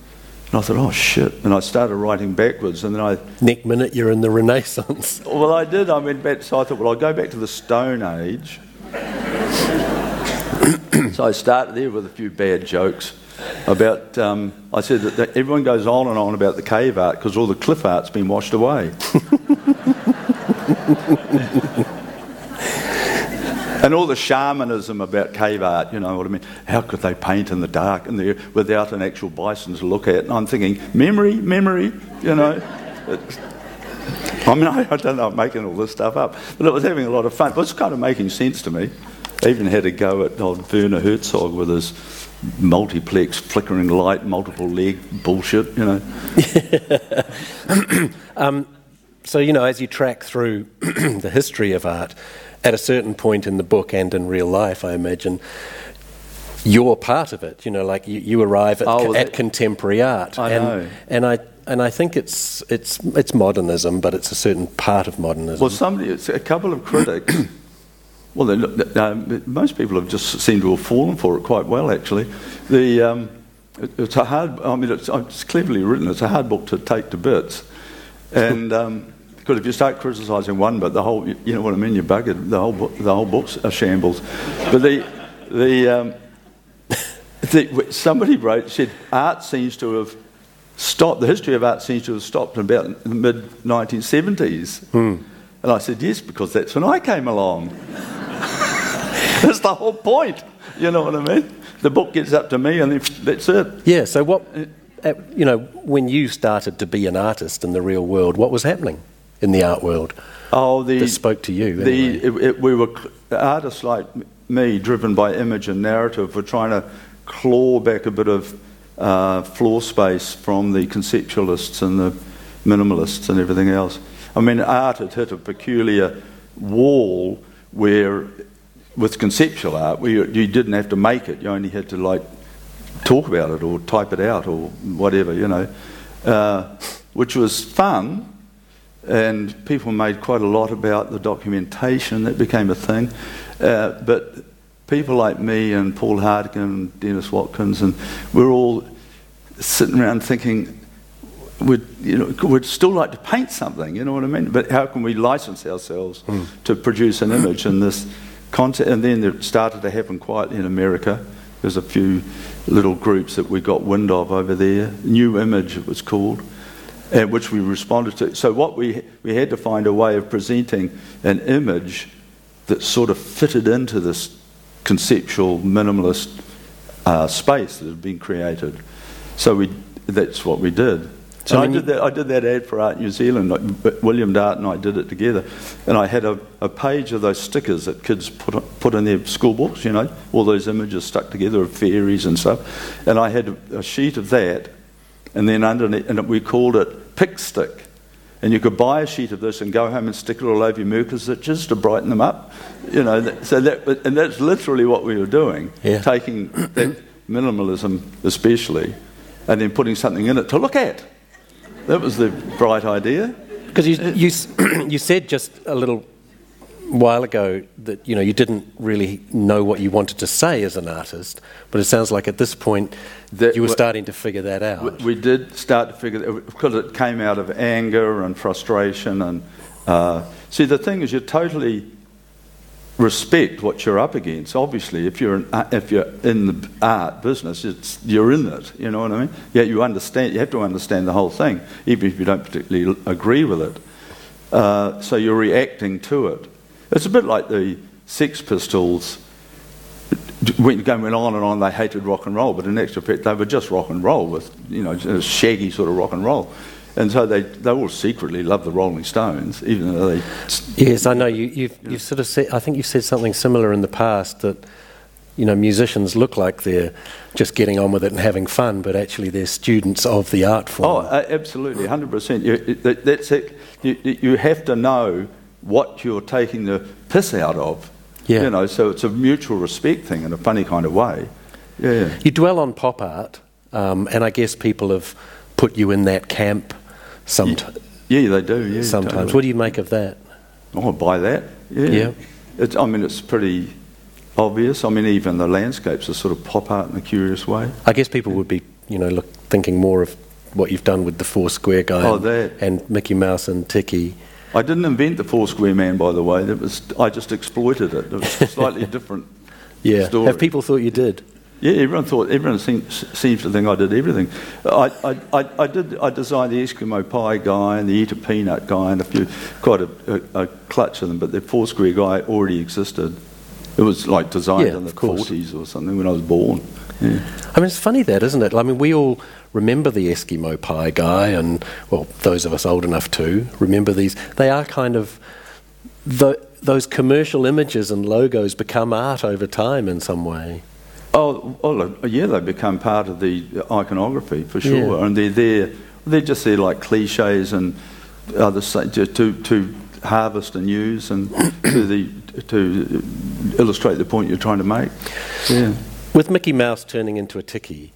and I thought, oh shit. And I started writing backwards. And then I, Next minute, you're in the Renaissance. well, I did. I went back. So I thought, well, I'll go back to the Stone Age. so I started there with a few bad jokes about. Um, I said that, that everyone goes on and on about the cave art because all the cliff art's been washed away. And all the shamanism about cave art, you know what I mean? How could they paint in the dark and without an actual bison to look at? And I'm thinking, memory, memory, you know. I mean, I, I don't know, I'm making all this stuff up, but it was having a lot of fun. It was kind of making sense to me. I even had a go at old Werner Herzog with his multiplex, flickering light, multiple leg bullshit, you know. Um, so, you know, as you track through the history of art, at a certain point in the book and in real life, I imagine, you're part of it. You know, like you, you arrive at, Oh, at contemporary art. I and, know. And I, and I think it's, it's, it's modernism, but it's a certain part of modernism. Well, somebody, it's a couple of critics. well, they, look- um, most people have just seemed to have fallen for it quite well, actually. The, um, it, it's a hard. I mean, it's, it's cleverly written. It's a hard book to take to bits, and um, because if you start criticising one bit, the whole, you know what I mean, you're buggered. The whole, book, the whole book's a shambles. But the, the, um, the somebody wrote said art seems to have stopped. The history of art seems to have stopped in about the mid 1970s. And I said, yes, because that's when I came along. that's the whole point. You know what I mean? The book gets up to me, and that's it. yeah, so what, you know, when you started to be an artist in the real world, what was happening in the art world Oh, the that spoke to you? the anyway? it, it, we were artists like me, driven by image and narrative, were trying to claw back a bit of uh, floor space from the conceptualists and the minimalists and everything else. I mean, art had hit a peculiar wall where, with conceptual art, where you, you didn't have to make it; you only had to like talk about it or type it out or whatever, you know, uh, which was fun. And people made quite a lot about the documentation that became a thing. Uh, but people like me and Paul Hartigan and Denys Watkins, and we're all sitting around thinking, we'd, you know, we'd still like to paint something, you know what I mean? But how can we license ourselves to produce an image in this concept? And then it started to happen quietly in America. There's a few little groups that we got wind of over there. New Image, it was called, uh, which we responded to. So what we we had to find a way of presenting an image that sort of fitted into this conceptual minimalist uh, space that had been created. So we that's what we did. So I did that. I did that ad for Art New Zealand. like, William Dart and I did it together, and I had a, a page of those stickers that kids put put in their school books. You know, all those images stuck together of fairies and stuff. And I had a sheet of that, and then underneath, and we called it Pick Stick. And you could buy a sheet of this and go home and stick it all over your mucus stitches to brighten them up. You know, that, so that, and that's literally what we were doing, Yeah. taking that minimalism especially, and then putting something in it to look at. That was the bright idea. Because you, uh, you, you said just a little while ago that you know you didn't really know what you wanted to say as an artist, but it sounds like at this point That you were starting to figure that out. We, we did start to figure that because it came out of anger and frustration and uh, see the thing is you totally respect what you're up against. Obviously, if you're an, uh, if you're in the art business, it's, you're in it. You know what I mean? Yeah, you understand. You have to understand the whole thing, even if you don't particularly agree with it. Uh, so you're reacting to it. It's a bit like the Sex Pistols went going on and on. They hated rock and roll, but in actual fact, they were just rock and roll with you know a shaggy sort of rock and roll. And so they, they all secretly loved the Rolling Stones, even though they Yes, I know you. You've, you've sort of said. I think you've said something similar in the past that you know musicians look like they're just getting on with it and having fun, but actually they're students of the art form. Oh, absolutely, hundred percent. You, that, that's it. You, you have to know what you're taking the piss out of. Yeah. You know, so it's a mutual respect thing in a funny kind of way. Yeah. You dwell on pop art, um, and I guess people have put you in that camp. sometimes. Yeah, they do. Yeah. sometimes. totally. What do you make of that? Oh, buy that. Yeah. Yeah. It's, I mean, it's pretty obvious. I mean, even the landscapes are sort of pop art in a curious way. I guess people would be, you know, look, thinking more of what you've done with the Four Square guy Oh, and, and Mickey Mouse and Tiki. I didn't invent the four square man, by the way. That was I just exploited it. It was a slightly different. Yeah. Story. Have people thought you did? Yeah, everyone thought everyone seems, seems to think I did everything. I, I, I, I did. I designed the Eskimo pie guy and the eat a peanut guy and a few, quite a, a, a clutch of them. But the four square guy already existed. It was like designed Yeah, in the forties or something when I was born. Yeah. I mean, it's funny that, isn't it? I mean, we all remember the Eskimo pie guy, and, well, those of us old enough to remember these. They are kind of. Th- those commercial images and logos become art over time in some way. Oh, oh yeah, they become part of the iconography for sure, Yeah. and they're there. They're just there like cliches and other to, to harvest and use and to the to illustrate the point you're trying to make. Yeah. With Mickey Mouse turning into a tiki,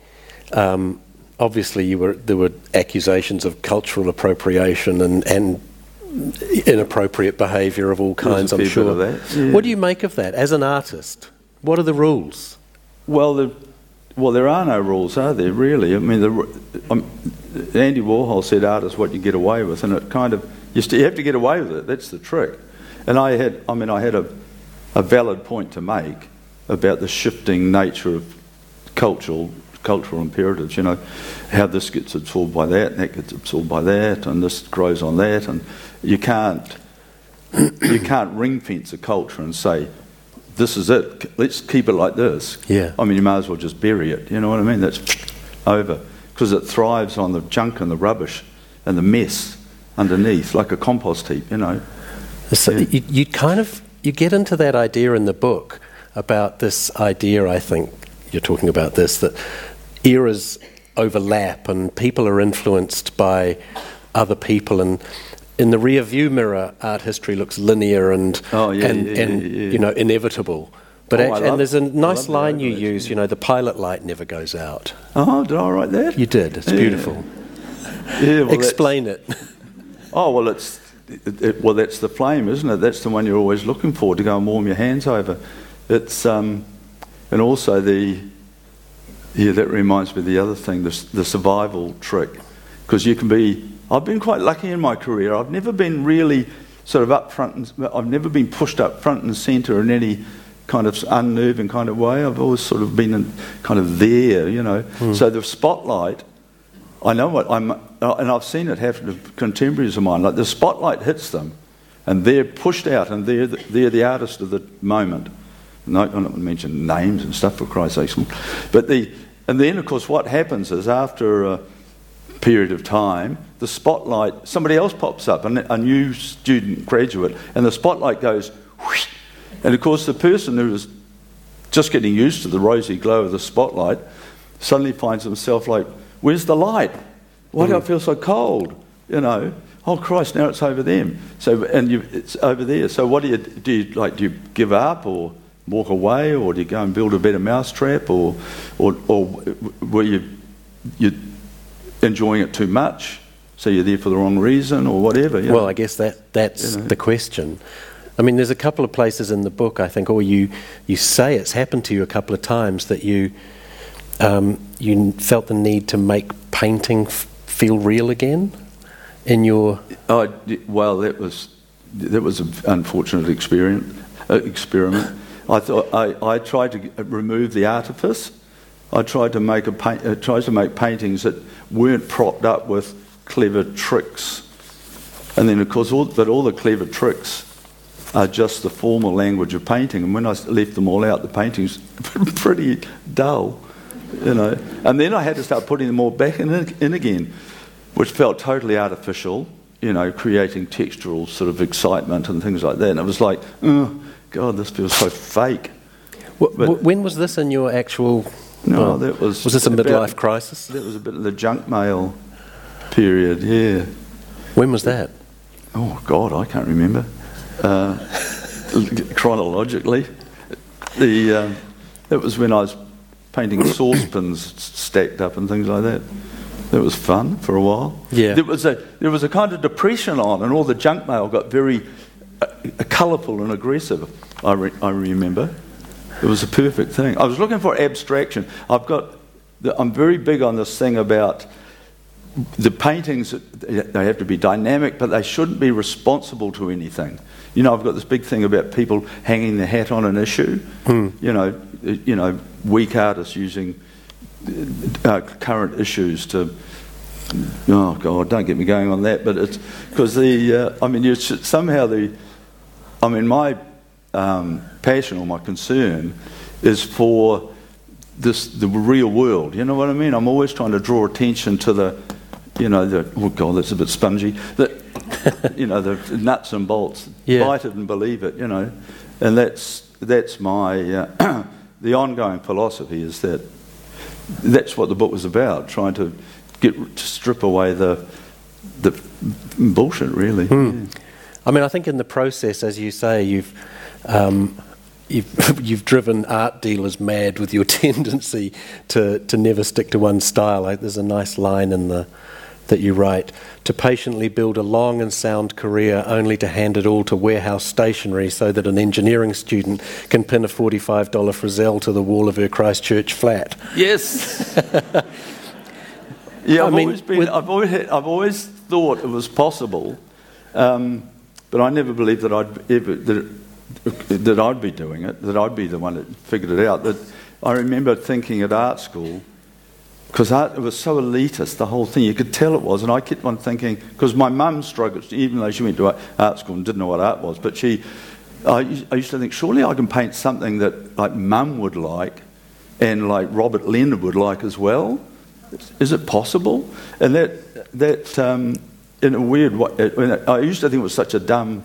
um, obviously you were, there were accusations of cultural appropriation and, and inappropriate behaviour of all kinds, I'm sure. of that, yeah. What do you make of that as an artist? What are the rules? Well, the, well, there are no rules, are there? Really? I mean, the, um, Andy Warhol said, "Art is what you get away with," and it kind of you, st- you have to get away with it. That's the trick. And I had, I mean, I had a, a valid point to make about the shifting nature of cultural cultural imperatives. You know, how this gets absorbed by that, and that gets absorbed by that, and this grows on that, and you can't you can't ring fence a culture and say, this is it, let's keep it like this. Yeah. I mean, you might as well just bury it, you know what I mean? That's over. Because it thrives on the junk and the rubbish and the mess underneath, like a compost heap, you know. So Yeah. you, you kind of you get into that idea in the book about this idea. I think you're talking about this that eras overlap and people are influenced by other people and. In the rear view mirror, art history looks linear and Oh, yeah, and, yeah, and yeah, you know inevitable. But Oh, I act- love- and there's a nice line you use. You know, the pilot light never goes out. Oh, did I write that? You did. It's beautiful. Yeah, well, Explain it. Oh well, it's it, it, well that's the flame, isn't it? That's the one you're always looking for to go and warm your hands over. It's um, and also the yeah that reminds me of the other thing, the, the survival trick, because you can be. I've been quite lucky in my career. I've never been really sort of up front. And, I've never been pushed up front and centre in any kind of unnerving kind of way. I've always sort of been in, kind of there, you know. So the spotlight I know what I'm, uh, and I've seen it happen to contemporaries of mine. Like the spotlight hits them, and they're pushed out, and they're the, they're the artist of the moment. No, I'm not going to mention names and stuff for Christ's sake. But the, and then of course what happens is after a period of time, the spotlight, somebody else pops up, a, a new student graduate, and the spotlight goes, whoosh, and of course the person who was just getting used to the rosy glow of the spotlight suddenly finds himself like, where's the light? Why do I mm. feel so cold? You know, oh Christ, now it's over them. So and you, it's over there. So what do you do? You, like do you give up or walk away, or do you go and build a better mousetrap, or or or were you you enjoying it too much? So you're there for the wrong reason, or whatever. you know? Well, I guess that that's You know. the question. I mean, there's a couple of places in the book, I think, or you, you say it's happened to you a couple of times that you, um, you felt the need to make painting f- feel real again in your. Oh, well, that was that was an unfortunate experience. Uh, experiment. I thought I, I tried to remove the artifice. I tried to make a uh, tried to make paintings that weren't propped up with clever tricks, and then of course, all, but all the clever tricks are just the formal language of painting. And when I left them all out, the paintings pretty dull, you know. And then I had to start putting them all back in, in again, which felt totally artificial, you know, creating textural sort of excitement and things like that. And it was like, oh, God, this feels so fake. But- when was this in your actual. No, well, that was. Was this a about- midlife crisis? That was a bit of the junk mail period, yeah. When was that? Oh God, I can't remember. Uh, chronologically, the um, that was when I was painting saucepans stacked up and things like that. That was fun for a while. Yeah. There was a there was a kind of depression on, and all the junk mail got very uh, colourful and aggressive. I, re- I remember. It was a perfect thing. I was looking for abstraction. I've got. The, I'm very big on this thing about the paintings, they have to be dynamic, but they shouldn't be responsible to anything. You know, I've got this big thing about people hanging their hat on an issue. You know, you know, weak artists using uh, current issues to. Oh God, don't get me going on that. But it's because the. Uh, I mean, somehow the. I mean, my um, passion or my concern is for this the real world. You know what I mean? I'm always trying to draw attention to the, you know, the oh god, that's a bit spongy. The, you know, the nuts and bolts. Yeah. Bite it and believe it. You know, and that's that's my uh, the ongoing philosophy is that that's what the book was about, trying to get to strip away the the bullshit, really. Yeah. I mean, I think in the process, as you say, you've um, you've, you've driven art dealers mad with your tendency to, to never stick to one style. Like, there's a nice line in the that you write to patiently build a long and sound career only to hand it all to warehouse stationery so that an engineering student can pin a $45 Frizzell to the wall of her Christchurch flat. Yes. yeah, I I've mean, always been. I've always. I've always thought it was possible, um, but I never believed that I'd ever that, that I'd be doing it. That I'd be the one that figured it out. That I remember thinking at art school. Because it was so elitist, the whole thing. You could tell it was. And I kept on thinking, because my mum struggled, even though she went to art school and didn't know what art was, but she, I, I used to think, surely I can paint something that like mum would like and like Robert Leonard would like as well. Is it possible? And that, that um, in a weird way, it- I used to think it was such a dumb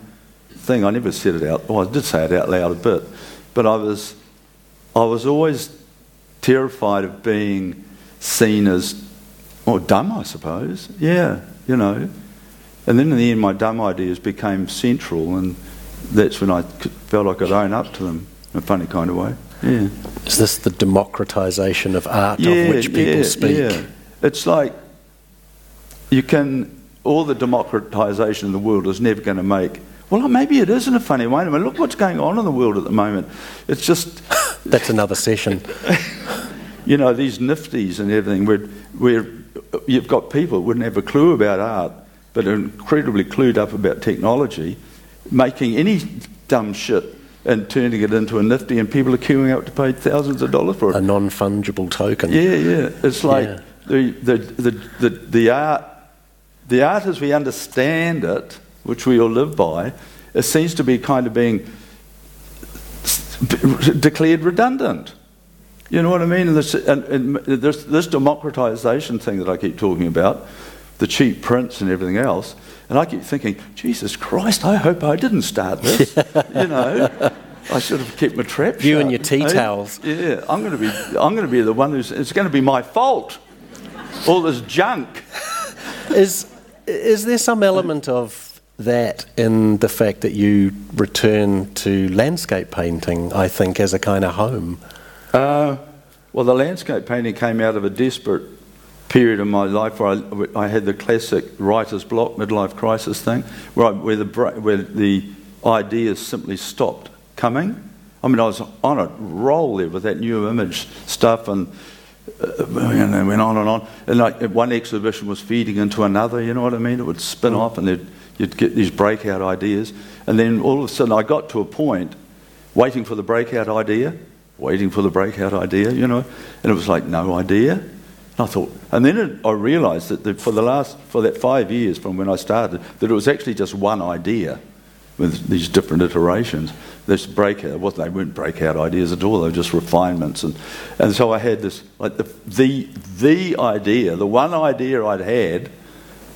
thing. I never said it out. Well, I did say it out loud a bit, but I was, I was always terrified of being seen as, or dumb, I suppose. Yeah, you know. And then in the end, my dumb ideas became central, and that's when I felt I could own up to them in a funny kind of way. Yeah. Is this the democratization of art of which people yeah, speak? Yeah. It's like you can, all the democratisation in the world is never going to make, well, maybe it is in a funny way. I mean, look what's going on in the world at the moment. It's just, That's another session. you know, these nifties and everything, where, where you've got people who wouldn't have a clue about art, but are incredibly clued up about technology, making any dumb shit and turning it into a nifty, and people are queuing up to pay thousands of dollars for it. a non fungible token. Yeah, yeah. It's like Yeah. the, the, the, the, the art, the art as we understand it, which we all live by, it seems to be kind of being declared redundant. You know what I mean? And this, and, and this, this democratization thing that I keep talking about, the cheap prints and everything else, and I keep thinking, Jesus Christ, I hope I didn't start this. you know, I should have kept my trap You shut, and your tea eh? towels. Yeah, I'm going to be. I'm going to be the one who's. It's going to be my fault. All this junk. Is is there some element of that in the fact that you return to landscape painting, I think, as a kind of home? Uh, well, the landscape painting came out of a desperate period of my life where I, I had the classic writer's block, midlife crisis thing, where, I, where, the, where the ideas simply stopped coming. I mean, I was on a roll there with that new image stuff and, and it went on and on. And like one exhibition was feeding into another, you know what I mean? It would spin off and you'd get these breakout ideas. And then all of a sudden I got to a point waiting for the breakout idea, waiting for the breakout idea, you know, and it was like no idea. And I thought, and then it, I realised that the, for the last, for that five years from when I started, that it was actually just one idea with these different iterations. This breakout, well, they weren't breakout ideas at all, they were just refinements. And, and so I had this, like the, the, the idea, the one idea I'd had,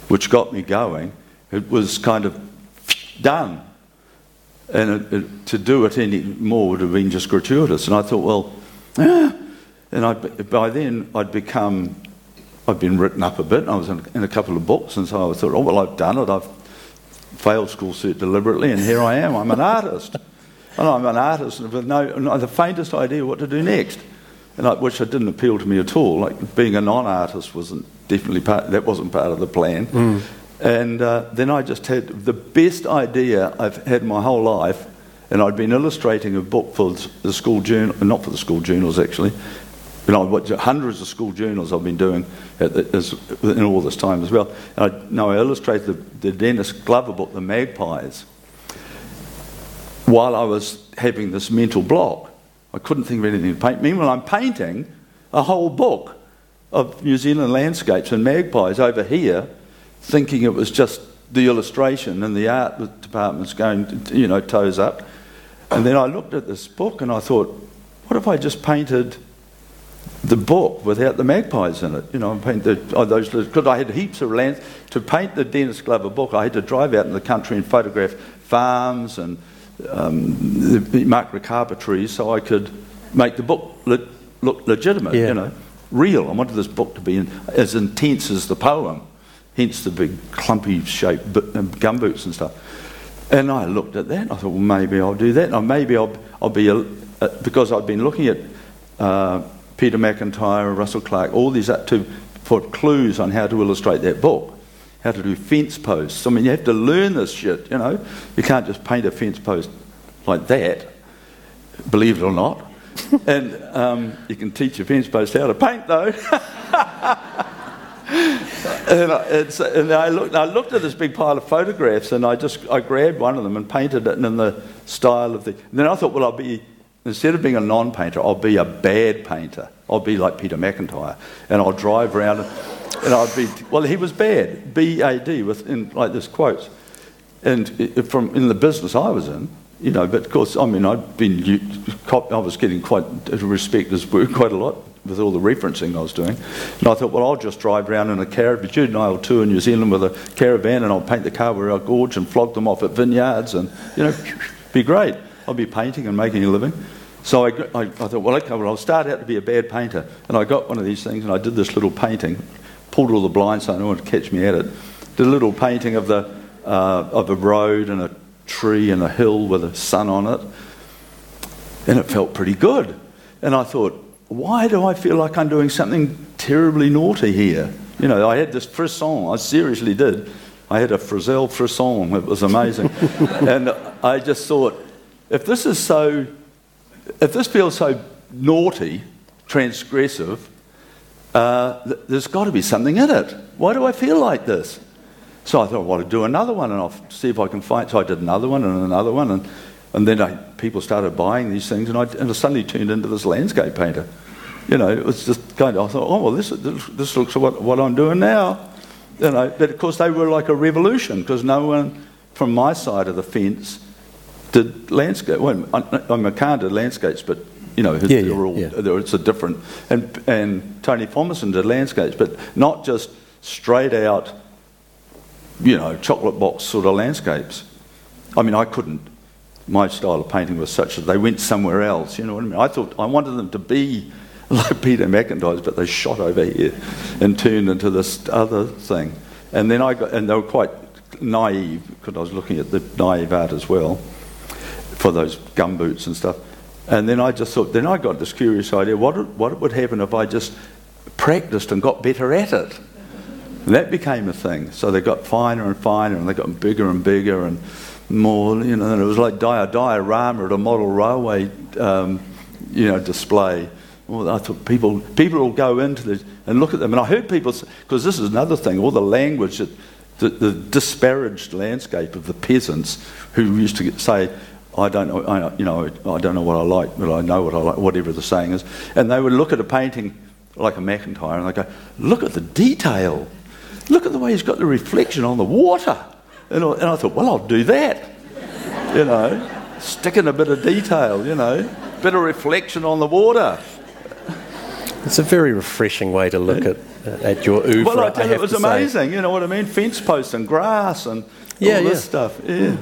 which got me going, it was kind of done. And it, it, to do it any more would have been just gratuitous. And I thought, well, eh, and I'd, by then, I'd become, I'd been written up a bit. I was in, in, a couple of books, and so I thought, oh, well, I've done it. I've failed school cert deliberately, and here I am. I'm an artist. and I'm an artist with no, not the faintest idea what to do next. And I, which didn't appeal to me at all. Like being a non-artist wasn't definitely part. That wasn't part of the plan. Mm. And uh, then I just had the best idea I've had my whole life, and I'd been illustrating a book for the school journal, not for the school journals actually, you know, what, hundreds of school journals I've been doing the, in all this time as well. And I, now I illustrated the, the Denis Glover book, The Magpies, while I was having this mental block. I couldn't think of anything to paint. Meanwhile, I'm painting a whole book of New Zealand landscapes and magpies over here, thinking it was just the illustration and the art department's going, you know, toes up. And then I looked at this book and I thought, what if I just painted the book without the magpies in it. You know, I painted oh, those because I had heaps of land to paint the Denis Glover book. I had to drive out in the country and photograph farms and um, the macrocarpa trees so I could make the book le- look legitimate. Yeah. You know, real. I wanted this book to be in, as intense as the poem. Hence the big clumpy shaped um, gumboots and stuff. And I looked at that and I thought, well, maybe I'll do that. Or maybe I'll, I'll be, a, a, because I've been looking at uh, Peter McIntyre, Russell Clark, all these up to, for clues on how to illustrate that book, how to do fence posts. I mean, you have to learn this shit, you know. You can't just paint a fence post like that, believe it or not. and um, you can teach a fence post how to paint, though. and, I, and I, looked, I looked at this big pile of photographs and I just I grabbed one of them and painted it in the style of the. And then I thought, well, I'll be Instead of being a non painter, I'll be a bad painter. I'll be like Peter McIntyre. And I'll drive around and, I'll be, well, he was bad, B A D, with in, like this quotes. And from in the business I was in, you know, but of course, I mean, I'd been, I was getting quite uh, respect as work quite a lot with all the referencing I was doing. And I thought, well, I'll just drive around in a caravan, juvenile tour in New Zealand with a caravan, and I'll paint the Kawarau Gorge and flog them off at vineyards, and, you know, be great. I'll be painting and making a living. So I, I, I, thought, well, okay, well, I'll start out to be a bad painter. And I got one of these things and I did this little painting, pulled all the blinds so no one would catch me at it. Did a little painting of, the, uh, of a road and a tree and a hill with a sun on it. And it felt pretty good. And I thought, why do I feel like I'm doing something terribly naughty here? You know, I had this frisson, I seriously did. I had a Frizzell frisson, it was amazing. and I just thought, if this is so if this feels so naughty, transgressive, uh, th- there's got to be something in it. Why do I feel like this? So I thought, well, I'll do another one and I'll see if I can find. So I did another one and another one, and, and then I, people started buying these things, and I, and I suddenly turned into this landscape painter. You know, it was just kind of, I thought, oh, well, this, this, this looks what, what I'm doing now. You know, but of course, they were like a revolution because no one from my side of the fence did landscape. Well, I, I McCahon did landscapes, but you know, his, yeah, yeah, all, yeah. it's a different. And and Tony Thomason did landscapes, but not just straight out, you know, chocolate box sort of landscapes. I mean, I couldn't. My style of painting was such that they went somewhere else. You know what I mean? I thought I wanted them to be like Peter McIntyre's, but they shot over here and turned into this other thing. And then I got, and they were quite naive because I was looking at the naive art as well for those gum boots and stuff. And then I just thought, then I got this curious idea what, what would happen if I just practiced and got better at it? And that became a thing. So they got finer and finer and they got bigger and bigger and more, you know, and it was like dia- diorama at a model railway, um, you know, display. Well, I thought people, people will go into this and look at them. And I heard people, because this is another thing, all the language that the, the disparaged landscape of the peasants who used to say, I don't know, I, you know, I don't know what I like, but I know what I like, whatever the saying is. And they would look at a painting like a McIntyre and they go, look at the detail. Look at the way he's got the reflection on the water. And I, and I thought, well, I'll do that. You know, stick in a bit of detail, you know, bit of reflection on the water. It's a very refreshing way to look at, uh, at your oeuvre. Well, I tell you, it was to say. amazing. You know what I mean? Fence posts and grass and Yeah, all this yeah. stuff. Yeah.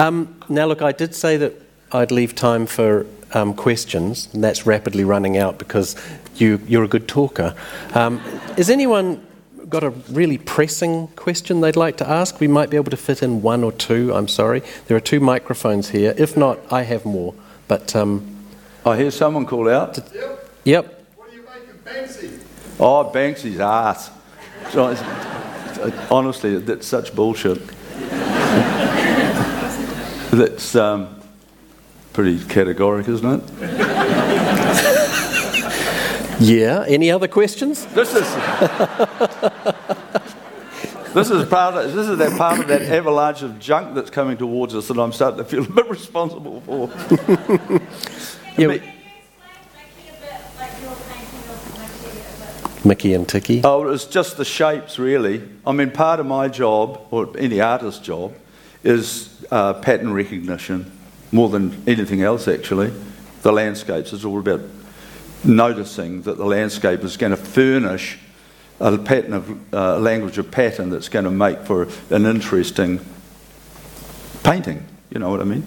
Um, now, look, I did say that I'd leave time for um, questions, and that's rapidly running out because you, you're a good talker. Um, has anyone got a really pressing question they'd like to ask? We might be able to fit in one or two. I'm sorry. There are two microphones here. If not, I have more. But, um, I hear someone call out. yep. yep. What do you make of Banksy? Oh, Banksy's ass. Honestly, that's such bullshit. That's um, pretty categorical, isn't it? Yeah. Any other questions? This is. This is part of this is that part of that avalanche of junk that's coming towards us that I'm starting to feel a bit responsible for. Yeah, Me- Mickey and Tiki. Oh, it was just the shapes, really. I mean, part of my job, or any artist's job, is uh, pattern recognition more than anything else, actually. The landscapes is all about noticing that the landscape is going to furnish a pattern of uh, language of pattern that's going to make for an interesting painting. You know what I mean?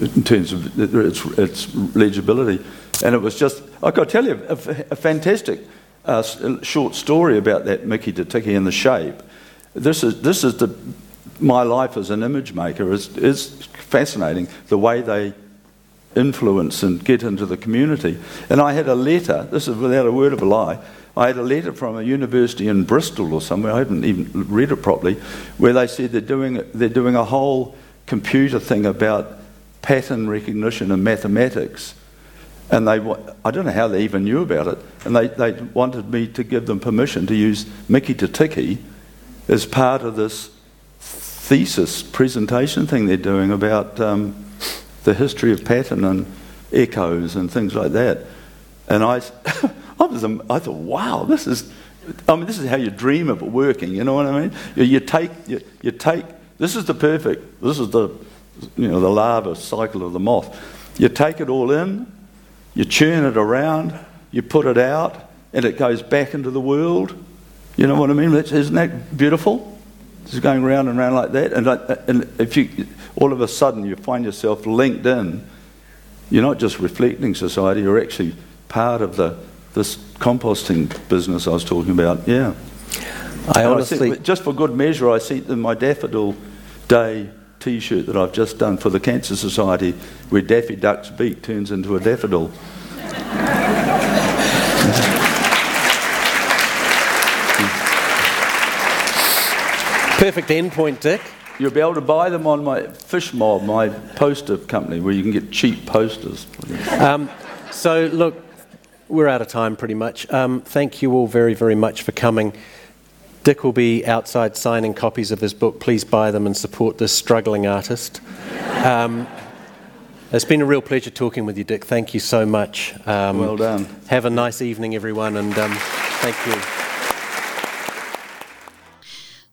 In terms of its, its legibility. And it was just, I got to tell you, a, fantastic uh, short story about that Mickey Tiki and the shape. This is, this is the, my life as an image maker is, is fascinating, the way they influence and get into the community. And I had a letter, this is without a word of a lie, I had a letter from a university in Bristol or somewhere, I haven't even read it properly, where they said they're doing, they're doing a whole computer thing about pattern recognition and mathematics. And they, I don't know how they even knew about it, and they, they wanted me to give them permission to use Mickey to Tiki as part of this thesis presentation thing they're doing about um, the history of pattern and echoes and things like that. And I, I, was, I thought, wow, this is, I mean, this is how you dream of it working. You know what I mean? You, you take, you, you take. This is the perfect. This is the, you know, the larva cycle of the moth. You take it all in, you churn it around, you put it out, and it goes back into the world. You know what I mean? Isn't that beautiful? Just going round and round like that, and, and if you all of a sudden you find yourself linked in, you're not just reflecting society. You're actually part of the this composting business I was talking about. Yeah. I And honestly, sent- just for good measure, I sent them my Daffodil Day T-shirt that I've just done for the Cancer Society, where Daffy Duck's beak turns into a daffodil. Perfect endpoint, Dick. You'll be able to buy them on my Fish Mob, my poster company, where you can get cheap posters. Um, so, look, we're out of time pretty much. Um, thank you all very, very much for coming. Dick will be outside signing copies of his book. Please buy them and support this struggling artist. Um, it's been a real pleasure talking with you, Dick. Thank you so much. Um, Well done. Have a nice evening, everyone, and um, thank you.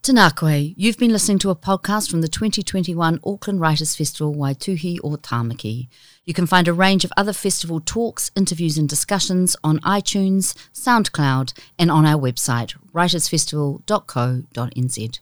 Tēnā koe, you've been listening to a podcast from the 2021 Auckland Writers Festival Waituhi o Tāmaki. You can find a range of other festival talks, interviews and discussions on iTunes, SoundCloud and on our website, writersfestival.co.nz.